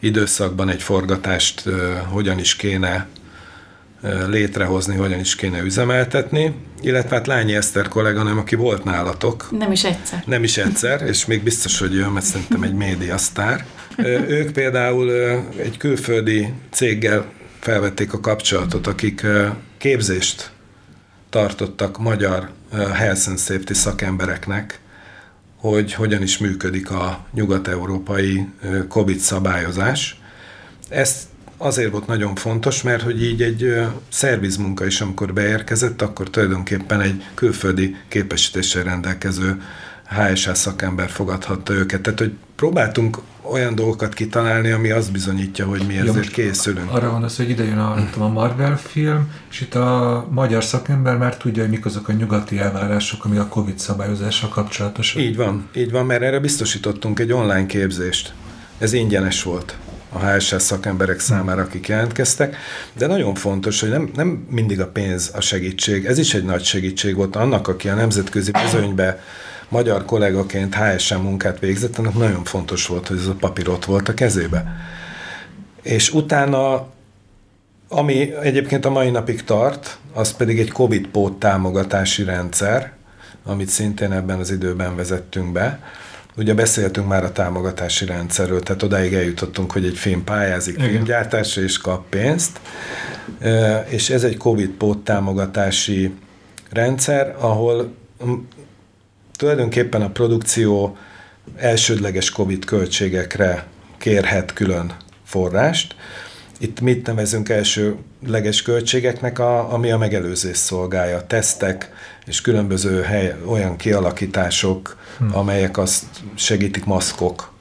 időszakban egy forgatást hogyan is kéne létrehozni, hogyan is kéne üzemeltetni, illetve hát Lányi Eszter kolléganőm, aki volt nálatok. Nem is egyszer. Nem is egyszer, és még biztos, hogy jön, mert szerintem egy médiasztár. Ők például egy külföldi céggel felvették a kapcsolatot, akik képzést tartottak magyar health and safety szakembereknek, hogy hogyan is működik a nyugat-európai COVID szabályozás. Ez azért volt nagyon fontos, mert hogy így egy szervizmunka is, amikor beérkezett, akkor tulajdonképpen egy külföldi képesítéssel rendelkező HSA szakember fogadhatta őket. Tehát, hogy próbáltunk olyan dolgokat kitalálni, ami azt bizonyítja, hogy mi ezért ja, készülünk. Arra van az, hogy ide jön a, a Marvel film, és itt a magyar szakember már tudja, hogy mik azok a nyugati elvárások, ami a Covid szabályozással kapcsolatosak. Így van, így van, mert erre biztosítottunk egy online képzést. Ez ingyenes volt a HSS szakemberek számára, akik jelentkeztek, de nagyon fontos, hogy nem, nem mindig a pénz a segítség, ez is egy nagy segítség volt annak, aki a nemzetközi bizonybe magyar kollégaként HSM munkát végzett, annak nagyon fontos volt, hogy ez a papír ott volt a kezébe. És utána, ami egyébként a mai napig tart, az pedig egy COVID pót támogatási rendszer, amit szintén ebben az időben vezettünk be. Ugye beszéltünk már a támogatási rendszerről, tehát odáig eljutottunk, hogy egy film pályázik Igen. filmgyártásra és kap pénzt, és ez egy COVID pót támogatási rendszer, ahol tulajdonképpen a produkció elsődleges COVID költségekre kérhet külön forrást. Itt mit nevezünk elsőleges költségeknek, a, ami a megelőzés szolgálja. Tesztek és különböző hely, olyan kialakítások, hmm. amelyek azt segítik, maszkok,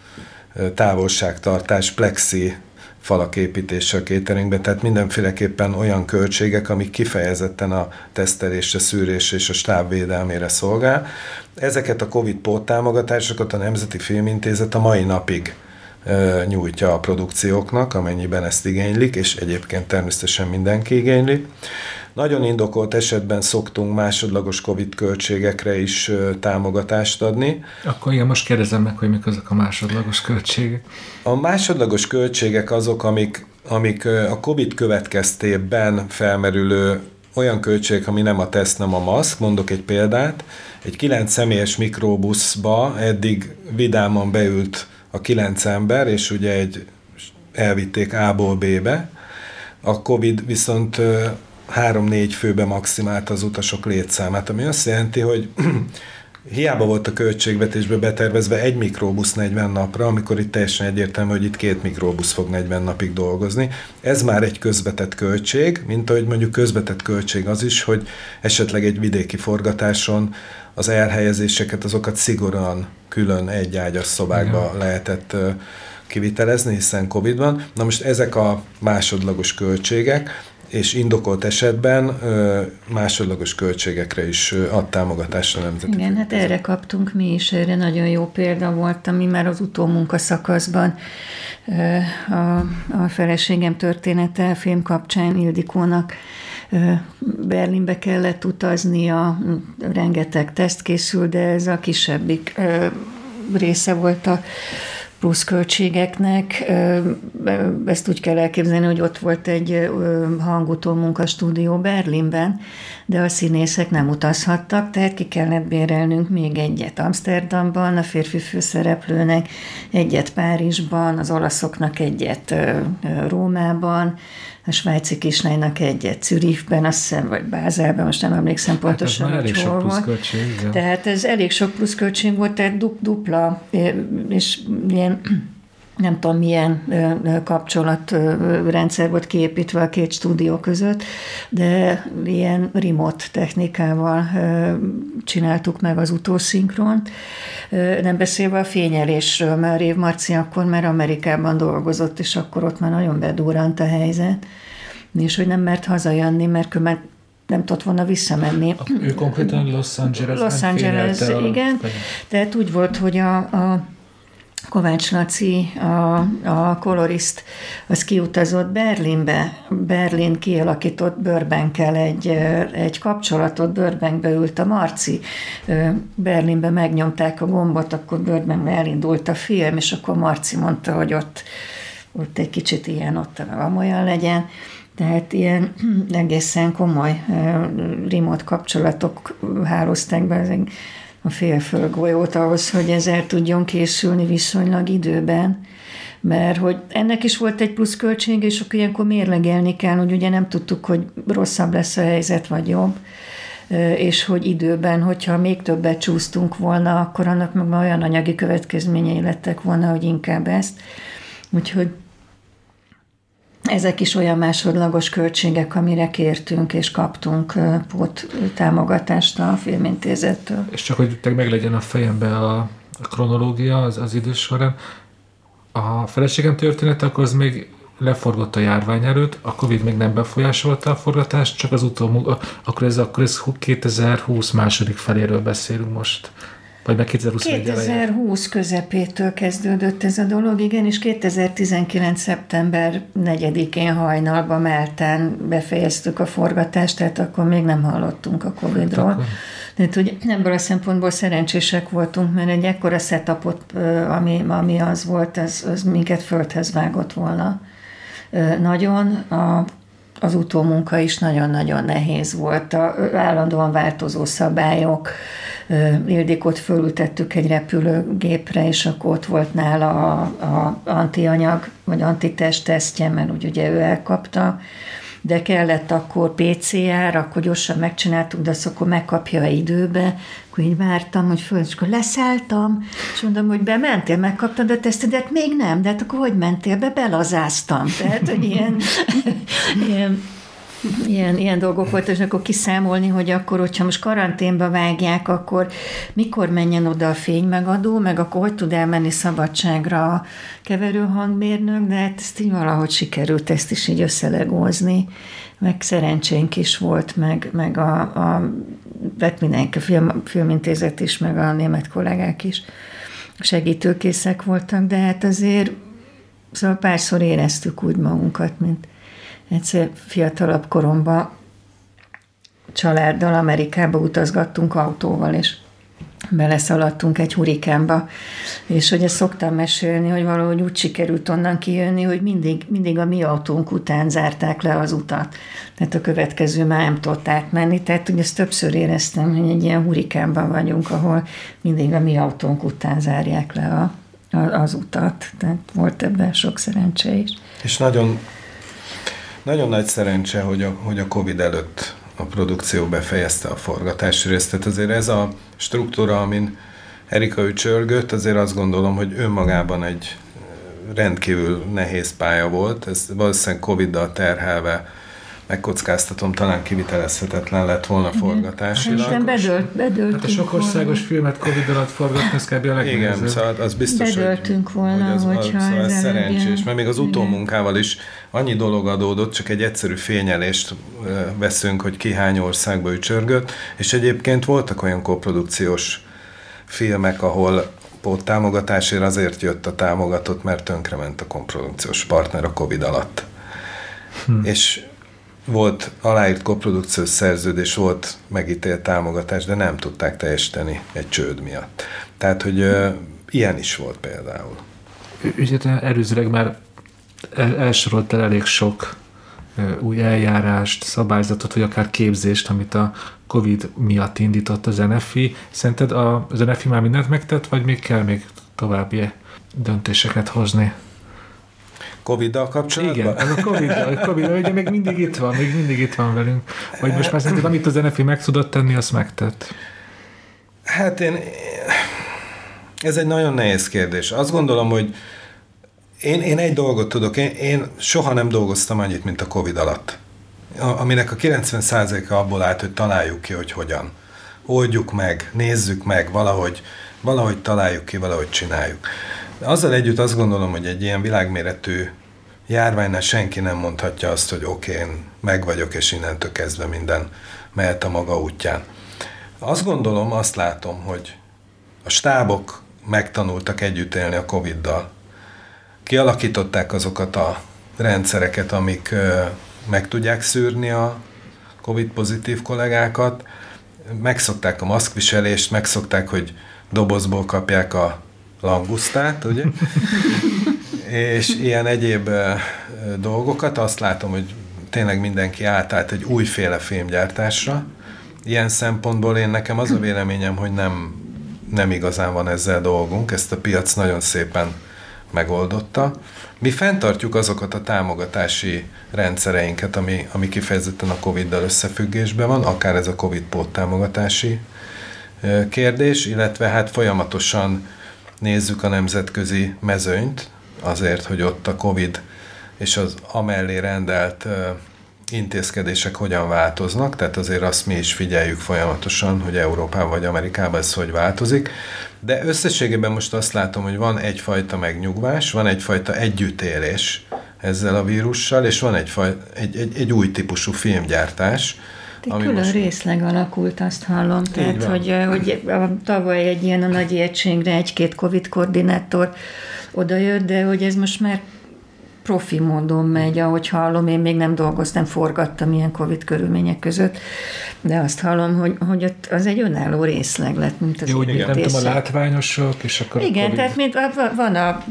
távolságtartás, plexi falak építése a cateringbe, tehát mindenféleképpen olyan költségek, amik kifejezetten a tesztelésre, szűrésre és a stáb védelmére szolgál. Ezeket a Covid támogatásokat a Nemzeti Filmintézet a mai napig nyújtja a produkcióknak, amennyiben ezt igénylik, és egyébként természetesen mindenki igényli. Nagyon indokolt esetben szoktunk másodlagos COVID költségekre is támogatást adni. Akkor igen, most kérdezem meg, hogy mik azok a másodlagos költségek. A másodlagos költségek azok, amik, amik a COVID következtében felmerülő olyan költség, ami nem a teszt, nem a maszk. Mondok egy példát. Egy kilenc személyes mikrobuszba eddig vidáman beült a kilenc ember, és ugye egy elvitték A-ból B-be. A Covid viszont három-négy főbe maximált az utasok létszámát, ami azt jelenti, hogy hiába volt a költségvetésbe betervezve egy mikrobusz 40 napra, amikor itt teljesen egyértelmű, hogy itt két mikrobusz fog 40 napig dolgozni. Ez már egy közvetett költség, mint ahogy mondjuk közvetett költség az is, hogy esetleg egy vidéki forgatáson az elhelyezéseket, azokat szigorúan külön egy ágyas szobákba ja. lehetett kivitelezni, hiszen Covid van. Na most ezek a másodlagos költségek, és indokolt esetben másodlagos költségekre is ad támogatást a nemzeti Igen, hát erre kaptunk mi is, erre nagyon jó példa volt, ami már az utómunka szakaszban a, a feleségem története film kapcsán Ildikónak Berlinbe kellett utaznia, rengeteg teszt készül, de ez a kisebbik része volt a pluszköltségeknek. Ezt úgy kell elképzelni, hogy ott volt egy hangutó munkastúdió Berlinben, de a színészek nem utazhattak, tehát ki kellett bérelnünk még egyet Amsterdamban, a férfi főszereplőnek, egyet Párizsban, az olaszoknak egyet Rómában, a svájci kislánynak egyet Zürichben, azt hiszem, vagy Bázelben, most nem emlékszem hát pontosan, hát hogy hol volt. Tehát ez elég sok pluszköltség volt, tehát dupla, és ilyen nem tudom milyen kapcsolatrendszer volt kiépítve a két stúdió között, de ilyen remote technikával csináltuk meg az utószinkront. Nem beszélve a fényelésről, mert Rév Marci akkor már Amerikában dolgozott, és akkor ott már nagyon bedurrant a helyzet, és hogy nem mert hazajönni, mert mert nem tudott volna visszamenni. Ő konkrétan Los Angeles. Los Angeles, igen. Tehát úgy volt, hogy a, a Kovács Laci, a, a kolorist, az kiutazott Berlinbe. Berlin kialakított Börbenkkel egy, egy kapcsolatot, Börbenkbe ült a Marci. Berlinbe megnyomták a gombot, akkor Börbenkbe elindult a film, és akkor Marci mondta, hogy ott, ott egy kicsit ilyen, ott olyan legyen. Tehát ilyen egészen komoly remote kapcsolatok hálózták be a félföldgolyót ahhoz, hogy ez el tudjon készülni viszonylag időben, mert hogy ennek is volt egy plusz költség, és akkor ilyenkor mérlegelni kell, hogy ugye nem tudtuk, hogy rosszabb lesz a helyzet, vagy jobb, és hogy időben, hogyha még többet csúsztunk volna, akkor annak meg olyan anyagi következményei lettek volna, hogy inkább ezt. Úgyhogy ezek is olyan másodlagos költségek, amire kértünk és kaptunk pót támogatást a filmintézettől. És csak hogy meg legyen a fejembe a, a kronológia az, az idő a feleségem története, akkor az még leforgott a járvány előtt, a Covid még nem befolyásolta a forgatást, csak az utó, akkor ez, akkor ez 2020 második feléről beszélünk most. Vagy meg 2021 2020 közepétől kezdődött ez a dolog, igen, és 2019. szeptember 4-én hajnalban Melten befejeztük a forgatást, tehát akkor még nem hallottunk a Covid-ról. Hát tehát, hogy ebből a szempontból szerencsések voltunk, mert egy ekkora setupot, ami, ami az volt, az, az minket földhez vágott volna. Nagyon. A az utómunka is nagyon-nagyon nehéz volt. A állandóan változó szabályok. Ildikot fölültettük egy repülőgépre, és akkor ott volt nála a, a antianyag, vagy antitest tesztje, mert úgy ugye ő elkapta de kellett akkor PCR, akkor gyorsan megcsináltuk, de azt akkor megkapja időbe, akkor így vártam, hogy föl, és akkor leszálltam, és mondom, hogy bementél, megkaptad a tesztedet, még nem, de hát akkor hogy mentél be, belazáztam. Tehát, hogy ilyen, ilyen Ilyen, ilyen dolgok voltak, és akkor kiszámolni, hogy akkor, hogyha most karanténba vágják, akkor mikor menjen oda a fénymegadó, meg akkor hogy tud elmenni szabadságra a keverőhangmérnök, de hát ezt így valahogy sikerült ezt is így összelegózni, meg szerencsénk is volt, meg, meg a, a vett mindenki, a film, filmintézet is, meg a német kollégák is segítőkészek voltak, de hát azért Szóval párszor éreztük úgy magunkat, mint egyszer fiatalabb koromban családdal Amerikába utazgattunk autóval, és beleszaladtunk egy hurikánba, és hogy ezt szoktam mesélni, hogy valahogy úgy sikerült onnan kijönni, hogy mindig, mindig a mi autónk után zárták le az utat. Tehát a következő már nem tudott átmenni, tehát ugye ezt többször éreztem, hogy egy ilyen hurikánban vagyunk, ahol mindig a mi autónk után zárják le a, a, az utat. Tehát volt ebben sok szerencse is. És nagyon, nagyon nagy szerencse, hogy a, hogy a Covid előtt a produkció befejezte a forgatási részt. Tehát azért ez a struktúra, amin Erika ücsörgött, azért azt gondolom, hogy önmagában egy rendkívül nehéz pálya volt. Ez valószínűleg Covid-dal terhelve megkockáztatom, talán kivitelezhetetlen lett volna forgatásilag. Szerintem bedölt, bedöltünk Hát a sok országos filmet Covid alatt forgatni, ez kb. a legnehezebb. Igen, szóval az biztos, Bedöltünk hogy, volna, hogy az, hogyha szóval ez szerencsés, ilyen- mert még az Igen. utómunkával is annyi dolog adódott, csak egy egyszerű fényelést veszünk, hogy ki hány országba ücsörgött, és egyébként voltak olyan koprodukciós filmek, ahol támogatásért azért jött a támogatott, mert tönkrement a komprodukciós partner a Covid alatt. Hm. És volt aláírt koprodukciós szerződés, volt megítélt támogatás, de nem tudták teljesíteni egy csőd miatt. Tehát, hogy ö, ilyen is volt például. Ugye te előzőleg már el, elsoroltál elég sok ö, új eljárást, szabályzatot, vagy akár képzést, amit a Covid miatt indított az NFI. Szerinted az NFI már mindent megtett, vagy még kell még további döntéseket hozni? Covid-dal kapcsolatban? Igen, ez a Covid, a COVID ugye még mindig itt van, még mindig itt van velünk. Vagy most már szerinted, amit az NFI meg tudott tenni, azt megtett. Hát én... Ez egy nagyon nehéz kérdés. Azt gondolom, hogy én, én egy dolgot tudok, én, én soha nem dolgoztam annyit, mint a Covid alatt. Aminek a 90%-a abból állt, hogy találjuk ki, hogy hogyan. Oldjuk meg, nézzük meg, valahogy, valahogy találjuk ki, valahogy csináljuk. De azzal együtt azt gondolom, hogy egy ilyen világméretű járványnál senki nem mondhatja azt, hogy oké, én meg vagyok, és innentől kezdve minden mehet a maga útján. Azt gondolom, azt látom, hogy a stábok megtanultak együtt élni a Covid-dal. Kialakították azokat a rendszereket, amik meg tudják szűrni a Covid-pozitív kollégákat, megszokták a maszkviselést, megszokták, hogy dobozból kapják a langusztát, ugye? és ilyen egyéb dolgokat, azt látom, hogy tényleg mindenki átállt egy újféle filmgyártásra. Ilyen szempontból én nekem az a véleményem, hogy nem, nem igazán van ezzel dolgunk, ezt a piac nagyon szépen megoldotta. Mi fenntartjuk azokat a támogatási rendszereinket, ami, ami kifejezetten a Covid-dal összefüggésben van, akár ez a Covid pót támogatási kérdés, illetve hát folyamatosan nézzük a nemzetközi mezőnyt, azért, hogy ott a Covid és az amellé rendelt intézkedések hogyan változnak, tehát azért azt mi is figyeljük folyamatosan, hogy Európában vagy Amerikában ez hogy változik. De összességében most azt látom, hogy van egyfajta megnyugvás, van egyfajta együttélés ezzel a vírussal, és van egyfaj, egy, egy, egy új típusú filmgyártás. Egy ami külön most... részleg alakult, azt hallom. Így Tehát, van. hogy, hogy tavaly egy ilyen a nagy egységre egy-két Covid koordinátor odajött, de hogy ez most már profi módon megy, ahogy hallom, én még nem dolgoztam, forgattam ilyen Covid körülmények között, de azt hallom, hogy, hogy az egy önálló részleg lett, mint az Jó, hogy nem tudom, a látványosok, és akkor Igen, tehát mint van a,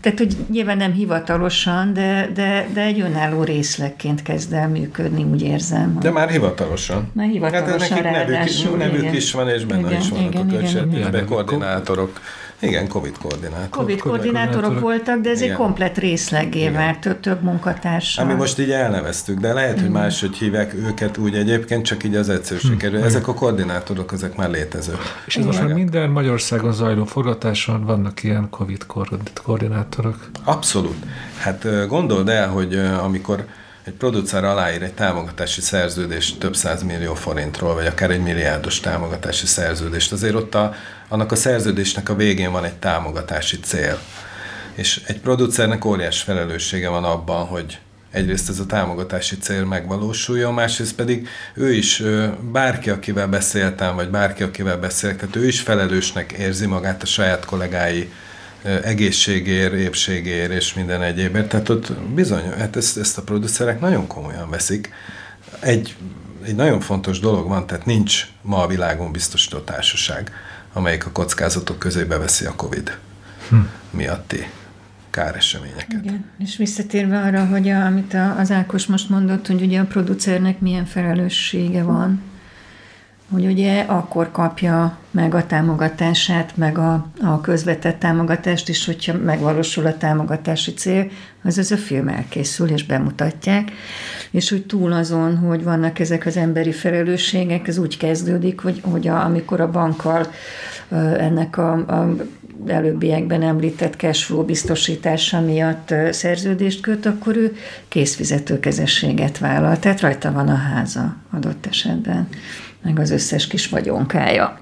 tehát hogy nyilván nem hivatalosan, de, de, de egy önálló részlegként kezd el működni, úgy érzem. De már hivatalosan. Már hivatalosan hát nekik nevük, nevük is van, és benne igen, is vannak igen, a költségvetésben koordinátorok. Igen, Covid koordinátorok. Covid koordinátorok voltak, de ez Igen. egy komplet részlegé vált, több, több munkatársal. Ami most így elneveztük, de lehet, hogy máshogy hívják őket úgy egyébként, csak így az egyszerűség kerül. Hmm. Ezek a koordinátorok, ezek már létezők. És ez most már minden Magyarországon zajló forgatáson vannak ilyen Covid koordinátorok? Abszolút. Hát gondold el, hogy amikor egy producer aláír egy támogatási szerződést több millió forintról, vagy akár egy milliárdos támogatási szerződést, azért ott a, annak a szerződésnek a végén van egy támogatási cél. És egy producernek óriás felelőssége van abban, hogy egyrészt ez a támogatási cél megvalósuljon, másrészt pedig ő is, bárki, akivel beszéltem, vagy bárki, akivel beszélek, tehát ő is felelősnek érzi magát a saját kollégái egészségér, épségér és minden egyébért. Tehát ott bizony, hát ezt, ezt a producerek nagyon komolyan veszik. Egy, egy nagyon fontos dolog van, tehát nincs ma a világon biztosító társaság, amelyik a kockázatok közé beveszi a Covid hm. miatti káreseményeket. Igen, és visszatérve arra, hogy a, amit a, az Ákos most mondott, hogy ugye a producernek milyen felelőssége van, hogy ugye akkor kapja meg a támogatását, meg a, a közvetett támogatást is, hogyha megvalósul a támogatási cél, az az a film elkészül, és bemutatják, és hogy túl azon, hogy vannak ezek az emberi felelősségek, ez úgy kezdődik, hogy, hogy a, amikor a bankkal ennek a, a előbbiekben említett cashflow biztosítása miatt szerződést köt, akkor ő készfizetőkezességet vállal, tehát rajta van a háza adott esetben meg az összes kis vagyonkája.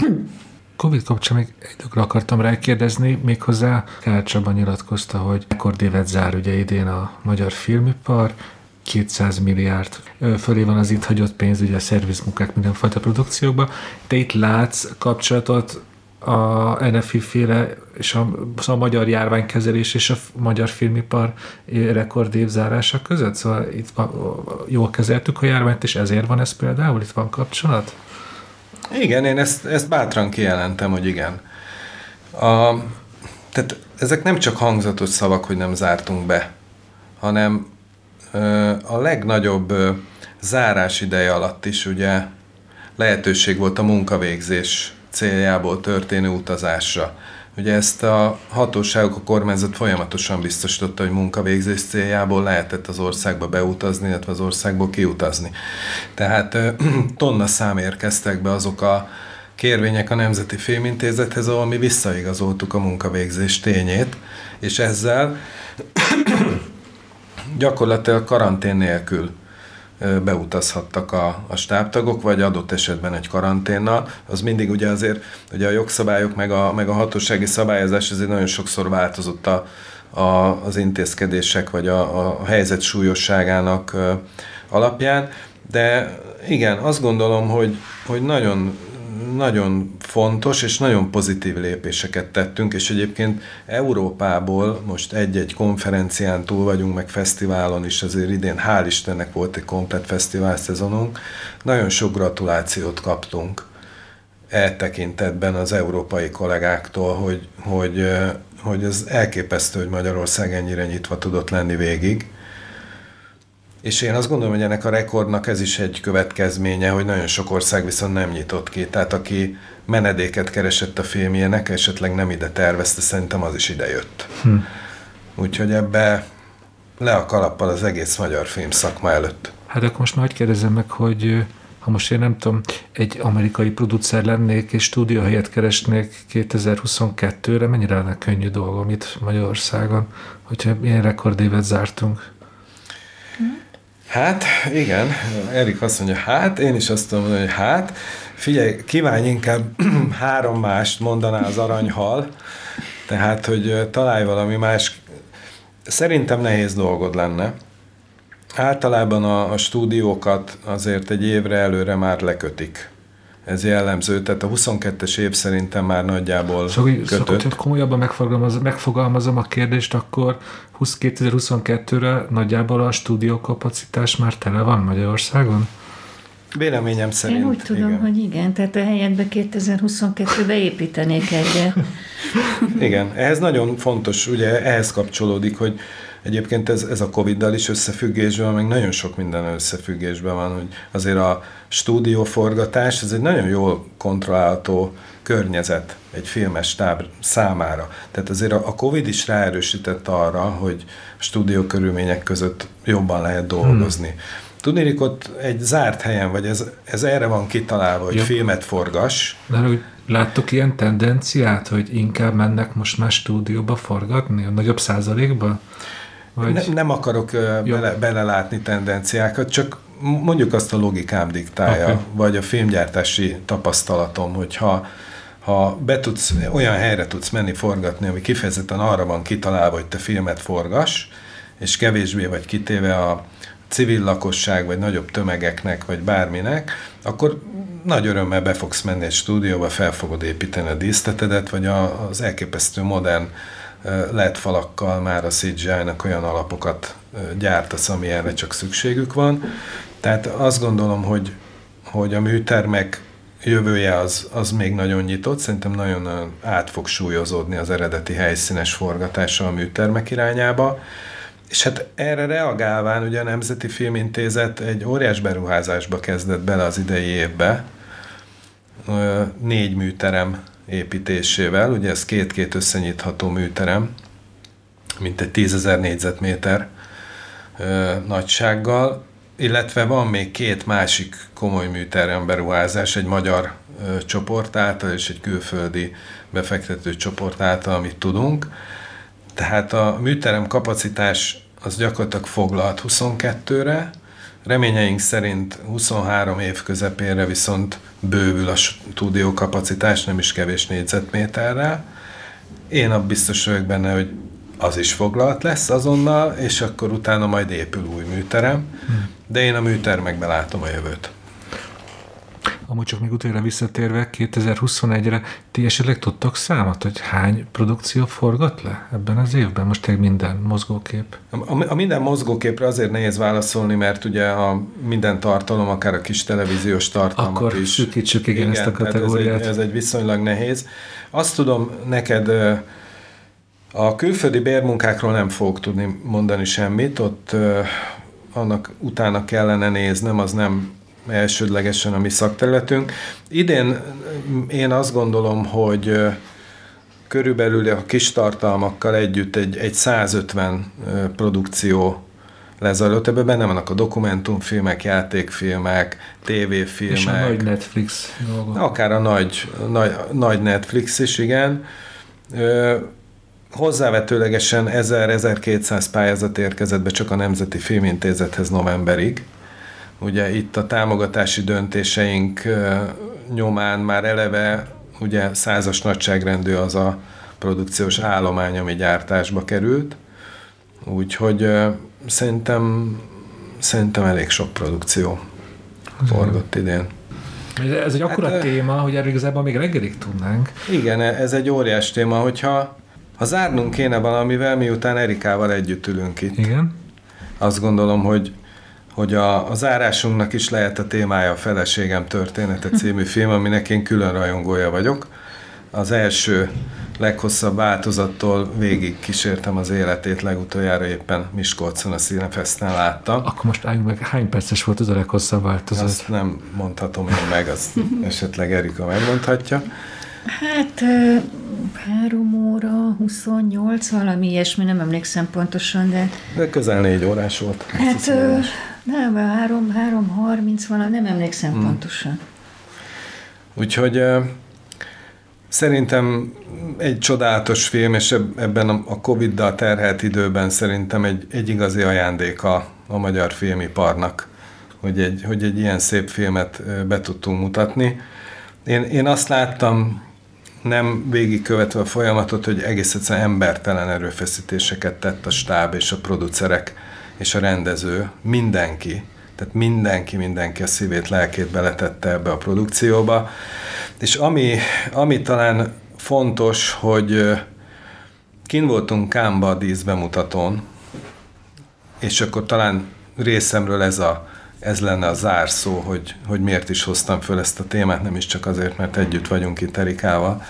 Covid kapcsán még egy dologra akartam rá kérdezni, méghozzá Kár Csaba nyilatkozta, hogy rekordévet zár ugye idén a magyar filmipar, 200 milliárd fölé van az itt hagyott pénz, ugye a szervizmunkák mindenfajta produkciókban. Te itt látsz kapcsolatot a NFI féle és a, szóval a magyar járványkezelés és a magyar filmipar rekordév zárása között? Szóval itt jól kezeltük a járványt, és ezért van ez például? Itt van kapcsolat? Igen, én ezt, ezt bátran kijelentem, hogy igen. A, tehát ezek nem csak hangzatos szavak, hogy nem zártunk be, hanem ö, a legnagyobb ö, zárás ideje alatt is ugye lehetőség volt a munkavégzés céljából történő utazásra. Ugye ezt a hatóságok, a kormányzat folyamatosan biztosította, hogy munkavégzés céljából lehetett az országba beutazni, illetve az országból kiutazni. Tehát tonna szám érkeztek be azok a kérvények a Nemzeti Fémintézethez, ahol mi visszaigazoltuk a munkavégzés tényét, és ezzel gyakorlatilag karantén nélkül beutazhattak a, a stábtagok, vagy adott esetben egy karanténnal. Az mindig ugye azért, ugye a jogszabályok, meg a, meg a hatósági szabályozás azért nagyon sokszor változott a, a, az intézkedések, vagy a, a helyzet súlyosságának alapján, de igen, azt gondolom, hogy, hogy nagyon nagyon fontos és nagyon pozitív lépéseket tettünk, és egyébként Európából most egy-egy konferencián túl vagyunk, meg fesztiválon is, azért idén hál' Istennek volt egy komplet fesztivál szezonunk, nagyon sok gratulációt kaptunk e tekintetben az európai kollégáktól, hogy, hogy, hogy ez elképesztő, hogy Magyarország ennyire nyitva tudott lenni végig és én azt gondolom, hogy ennek a rekordnak ez is egy következménye, hogy nagyon sok ország viszont nem nyitott ki. Tehát aki menedéket keresett a filmjének, esetleg nem ide tervezte, szerintem az is ide jött. Hm. Úgyhogy ebbe le a kalappal az egész magyar film szakma előtt. Hát akkor most majd kérdezem meg, hogy ha most én nem tudom, egy amerikai producer lennék és stúdióhelyet keresnék 2022-re, mennyire lenne könnyű dolgom itt Magyarországon, hogyha ilyen rekordévet zártunk? Hát, igen, Erik azt mondja, hát, én is azt mondom, hogy hát, figyelj, kívánj inkább három mást mondaná az aranyhal, tehát, hogy találj valami más. Szerintem nehéz dolgod lenne. Általában a, a stúdiókat azért egy évre előre már lekötik ez jellemző, tehát a 22-es év szerintem már nagyjából szóval, kötött. Szóval, komolyabban megfogalmazom, megfogalmazom a kérdést, akkor 2022-re nagyjából a stúdiókapacitás már tele van Magyarországon? Véleményem szerint. Én úgy tudom, igen. hogy igen, tehát a helyetbe 2022-be építenék egyet. igen, ehhez nagyon fontos, ugye ehhez kapcsolódik, hogy Egyébként ez, ez a Covid-dal is összefüggésben meg nagyon sok minden összefüggésben van, hogy azért a stúdióforgatás, ez egy nagyon jól kontrollálható környezet egy filmes stáb számára. Tehát azért a Covid is ráerősített arra, hogy stúdió körülmények között jobban lehet dolgozni. Hmm. Tudnék, ott egy zárt helyen, vagy ez, ez erre van kitalálva, hogy Jobb. filmet forgas. De hogy láttok ilyen tendenciát, hogy inkább mennek most már stúdióba forgatni, a nagyobb százalékban? Vagy... Ne, nem akarok bele, belelátni tendenciákat, csak mondjuk azt a logikám diktálja, okay. vagy a filmgyártási tapasztalatom, hogyha ha be tudsz, olyan helyre tudsz menni forgatni, ami kifejezetten arra van kitalálva, hogy te filmet forgas, és kevésbé vagy kitéve a civil lakosság, vagy nagyobb tömegeknek, vagy bárminek, akkor nagy örömmel be fogsz menni egy stúdióba, fel fogod építeni a díszletedet, vagy a, az elképesztő modern LED falakkal már a CGI-nak olyan alapokat gyártasz, ami erre csak szükségük van. Tehát azt gondolom, hogy, hogy a műtermek jövője az, az még nagyon nyitott, szerintem nagyon át fog súlyozódni az eredeti helyszínes forgatása a műtermek irányába. És hát erre reagálván ugye a Nemzeti Filmintézet egy óriás beruházásba kezdett bele az idei évbe, négy műterem építésével, ugye ez két-két összenyitható műterem, mint egy tízezer négyzetméter nagysággal, illetve van még két másik komoly műterem beruházás, egy magyar ö, csoport által és egy külföldi befektető csoport által, amit tudunk. Tehát a műterem kapacitás az gyakorlatilag foglalt 22-re, reményeink szerint 23 év közepére viszont bővül a stúdió kapacitás, nem is kevés négyzetméterrel. Én a biztos vagyok benne, hogy az is foglalt lesz azonnal, és akkor utána majd épül új műterem, de én a műtermekben látom a jövőt. Amúgy csak még utána visszatérve, 2021-re ti esetleg tudtok számot, hogy hány produkció forgat le ebben az évben? Most tényleg minden mozgókép. A, a minden mozgóképre azért nehéz válaszolni, mert ugye a minden tartalom, akár a kis televíziós tartalmak Akkor is. szűkítsük igen, igen ezt a kategóriát. Ez egy, ez egy viszonylag nehéz. Azt tudom neked a külföldi bérmunkákról nem fogok tudni mondani semmit, ott annak utána kellene néznem, az nem elsődlegesen a mi szakterületünk. Idén én azt gondolom, hogy körülbelül a kis tartalmakkal együtt egy, egy 150 produkció lezajlott. Ebben benne vannak a dokumentumfilmek, játékfilmek, tévéfilmek. És a nagy Netflix dolgok. Akár a nagy, nagy, nagy Netflix is, igen hozzávetőlegesen 1000-1200 pályázat érkezett be csak a Nemzeti Filmintézethez novemberig. Ugye itt a támogatási döntéseink nyomán már eleve ugye százas nagyságrendű az a produkciós állomány, ami gyártásba került. Úgyhogy szerintem, szerintem elég sok produkció forgott idén. Ez egy akkora hát, téma, hogy erről igazából még reggelig tudnánk. Igen, ez egy óriás téma, hogyha ha zárnunk kéne valamivel, miután Erikával együtt ülünk itt. Igen. Azt gondolom, hogy hogy a, a zárásunknak is lehet a témája a Feleségem története című film, aminek én külön rajongója vagyok. Az első leghosszabb változattól végig kísértem az életét, legutoljára éppen Miskolcon a Színefeszten láttam. Akkor most álljunk meg, hány perces volt az a leghosszabb változat? Azt nem mondhatom én meg, azt esetleg Erika megmondhatja. Hát három óra, 28, valami ilyesmi, nem emlékszem pontosan, de... De közel négy órás volt. Hát ö, nem, három, három, harminc, valami, nem emlékszem hmm. pontosan. Úgyhogy Szerintem egy csodálatos film, és ebben a Covid-dal terhelt időben szerintem egy, egy igazi ajándéka a magyar filmiparnak, hogy egy, hogy egy ilyen szép filmet be tudtunk mutatni. Én, én azt láttam nem végigkövetve a folyamatot, hogy egész egyszerűen embertelen erőfeszítéseket tett a stáb és a producerek és a rendező, mindenki, tehát mindenki, mindenki a szívét, lelkét beletette ebbe a produkcióba. És ami, ami talán fontos, hogy kin voltunk Kámba a díszbemutatón, és akkor talán részemről ez, a, ez lenne a zárszó, hogy, hogy miért is hoztam föl ezt a témát, nem is csak azért, mert együtt vagyunk itt Erikával.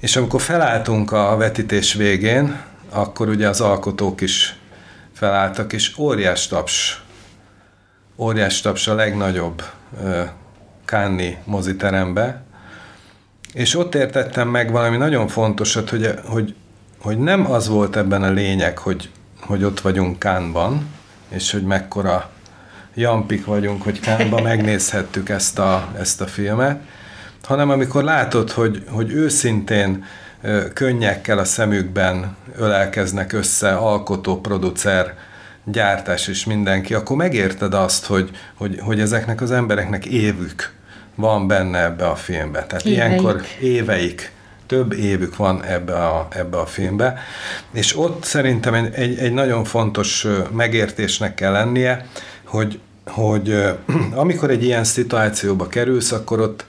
És amikor felálltunk a vetítés végén, akkor ugye az alkotók is felálltak, és óriás taps, óriás taps a legnagyobb Kánni moziterembe, és ott értettem meg valami nagyon fontosat, hogy, hogy, hogy nem az volt ebben a lényeg, hogy, hogy ott vagyunk Kánban, és hogy mekkora jampik vagyunk, hogy Kánban megnézhettük ezt a, ezt a filmet, hanem amikor látod, hogy, hogy őszintén könnyekkel a szemükben ölelkeznek össze alkotó, producer, gyártás és mindenki, akkor megérted azt, hogy, hogy, hogy ezeknek az embereknek évük van benne ebbe a filmbe. Tehát éveik. ilyenkor éveik, több évük van ebbe a, ebbe a filmbe, és ott szerintem egy, egy, egy nagyon fontos megértésnek kell lennie, hogy, hogy amikor egy ilyen szituációba kerülsz, akkor ott,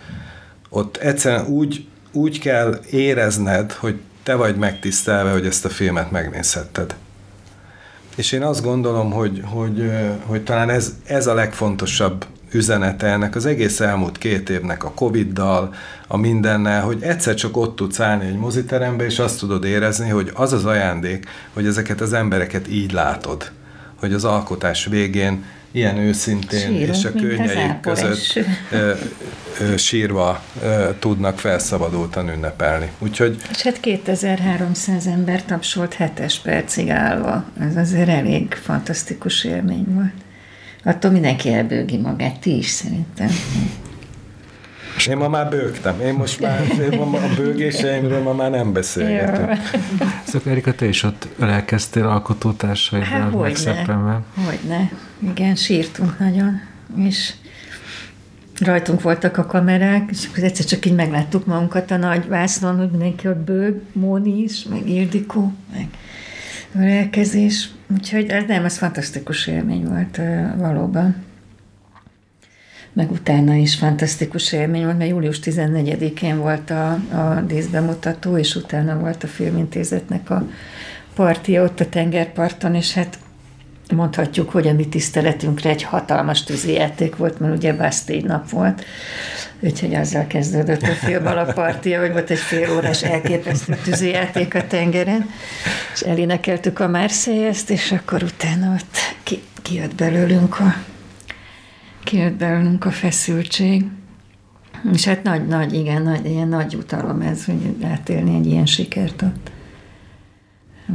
ott egyszerűen úgy, úgy kell érezned, hogy te vagy megtisztelve, hogy ezt a filmet megnézhetted. És én azt gondolom, hogy, hogy, hogy talán ez, ez a legfontosabb üzenete ennek az egész elmúlt két évnek a Covid-dal, a mindennel, hogy egyszer csak ott tudsz állni egy moziterembe, és azt tudod érezni, hogy az az ajándék, hogy ezeket az embereket így látod. Hogy az alkotás végén ilyen őszintén Sírunk, és a könnyeik között ö, ö, sírva ö, tudnak felszabadultan ünnepelni. Úgyhogy... És hát 2300 ember tapsolt hetes percig állva. Ez azért elég fantasztikus élmény volt. Attól mindenki elbőgi magát, ti is szerintem. Én ma már bőgtem. Én most már én ma a bőgéseimről ma már nem beszélgetünk. Szóval Erika, te is ott ölelkeztél alkotótársaiddal, Hát meg hogyne, szeppenvel. hogyne. Igen, sírtunk nagyon, és rajtunk voltak a kamerák, és akkor egyszer csak így megláttuk magunkat a nagy vásznon, hogy mindenki ott bőg, Móni is, meg Ildikó, meg ölelkezés. Úgyhogy ez nem, ez fantasztikus élmény volt valóban. Meg utána is fantasztikus élmény volt, mert július 14-én volt a, a díszbemutató, és utána volt a filmintézetnek a partia ott a tengerparton, és hát mondhatjuk, hogy a mi tiszteletünkre egy hatalmas tűzijáték volt, mert ugye Bastille nap volt, úgyhogy azzal kezdődött a film alappartia, hogy volt egy fél órás elképesztő tűzijáték a tengeren, és elénekeltük a Marseille-ezt, és akkor utána ott ki, kijött belőlünk a kijött belőlünk a feszültség. És hát nagy, nagy, igen, nagy, ilyen nagy jutalom ez, hogy átélni egy ilyen sikert ott.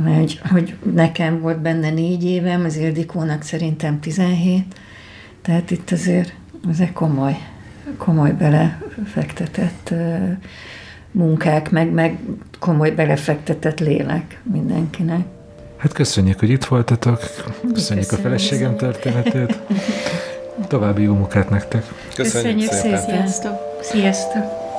Hogy, hogy nekem volt benne négy évem, az Ildikónak szerintem 17, tehát itt azért ezek komoly, komoly belefektetett munkák, meg, meg komoly belefektetett lélek mindenkinek. Hát köszönjük, hogy itt voltatok. Köszönjük a Köszönöm. feleségem történetét. További jó munkát nektek. Köszönjük, Köszönjük szépen. szépen. Sziasztok! Sziasztok!